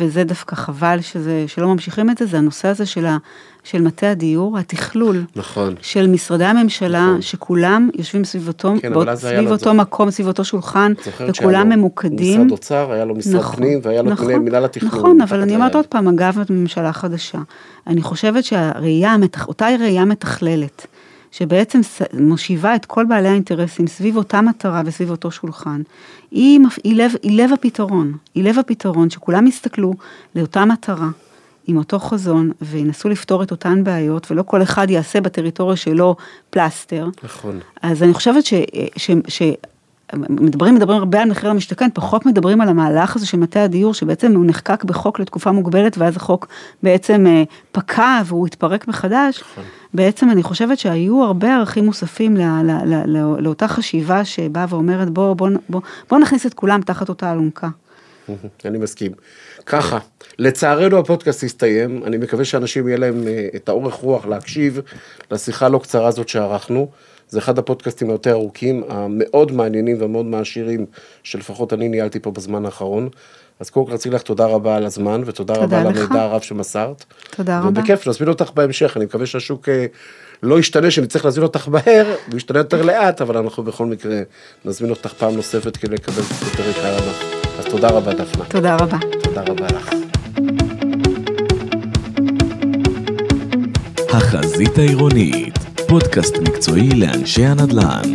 וזה דווקא חבל שזה, שלא ממשיכים את זה, זה הנושא הזה של, ה, של מטה הדיור, התכלול. נכון. של משרדי הממשלה, נכון. שכולם יושבים סביב אותו, כן, היה סביב אותו מקום, סביב אותו שולחן, שהיה וכולם לו ממוקדים. משרד אוצר, היה לו משרד פנים, והיה לו נכון, מנהל התכנון. נכון, אבל אני. אומרת עוד פעם, אגב, ממשלה חדשה. אני חושבת שהראייה, אותה ראייה מתכללת, שבעצם מושיבה את כל בעלי האינטרסים סביב אותה מטרה וסביב אותו שולחן, היא, מפ- היא, לב, היא לב הפתרון. היא לב הפתרון, שכולם יסתכלו לאותה מטרה. עם אותו חזון, וינסו לפתור את אותן בעיות, ולא כל אחד יעשה בטריטוריה שלו פלסטר. נכון. אז אני חושבת ש... ש, ש מדברים, מדברים הרבה על מחיר למשתכן, פחות מדברים על המהלך הזה של מטה הדיור, שבעצם הוא נחקק בחוק לתקופה מוגבלת, ואז החוק בעצם אה, פקע והוא התפרק מחדש. בעצם אני חושבת שהיו הרבה ערכים מוספים לא, לא, לא, לא, לאותה חשיבה שבאה ואומרת, בוא, בוא, בוא, בוא נכניס את כולם תחת אותה אלונקה. [laughs] אני מסכים. ככה, לצערנו הפודקאסט הסתיים, אני מקווה שאנשים יהיה להם אה, את האורך רוח להקשיב לשיחה הלא קצרה הזאת שערכנו. זה אחד הפודקאסטים היותר ארוכים, המאוד מעניינים והמאוד מעשירים, שלפחות אני ניהלתי פה בזמן האחרון. אז קודם כל רציתי לך תודה רבה על הזמן, ותודה תודה רבה על. המידע הרב שמסרת. תודה רבה. ובכיף, נזמין אותך בהמשך, אני מקווה שהשוק אה, לא ישתנה, שנצטרך להזמין אותך מהר, הוא ישתנה יותר לאט, אבל אנחנו בכל מקרה נזמין אותך פעם נוספת כדי לקבל יותר יקר ענף. אז תודה רבה, דפנה. תודה רבה. תודה רבה לך. החזית העירונית, פודקאסט מקצועי לאנשי הנדל"ן.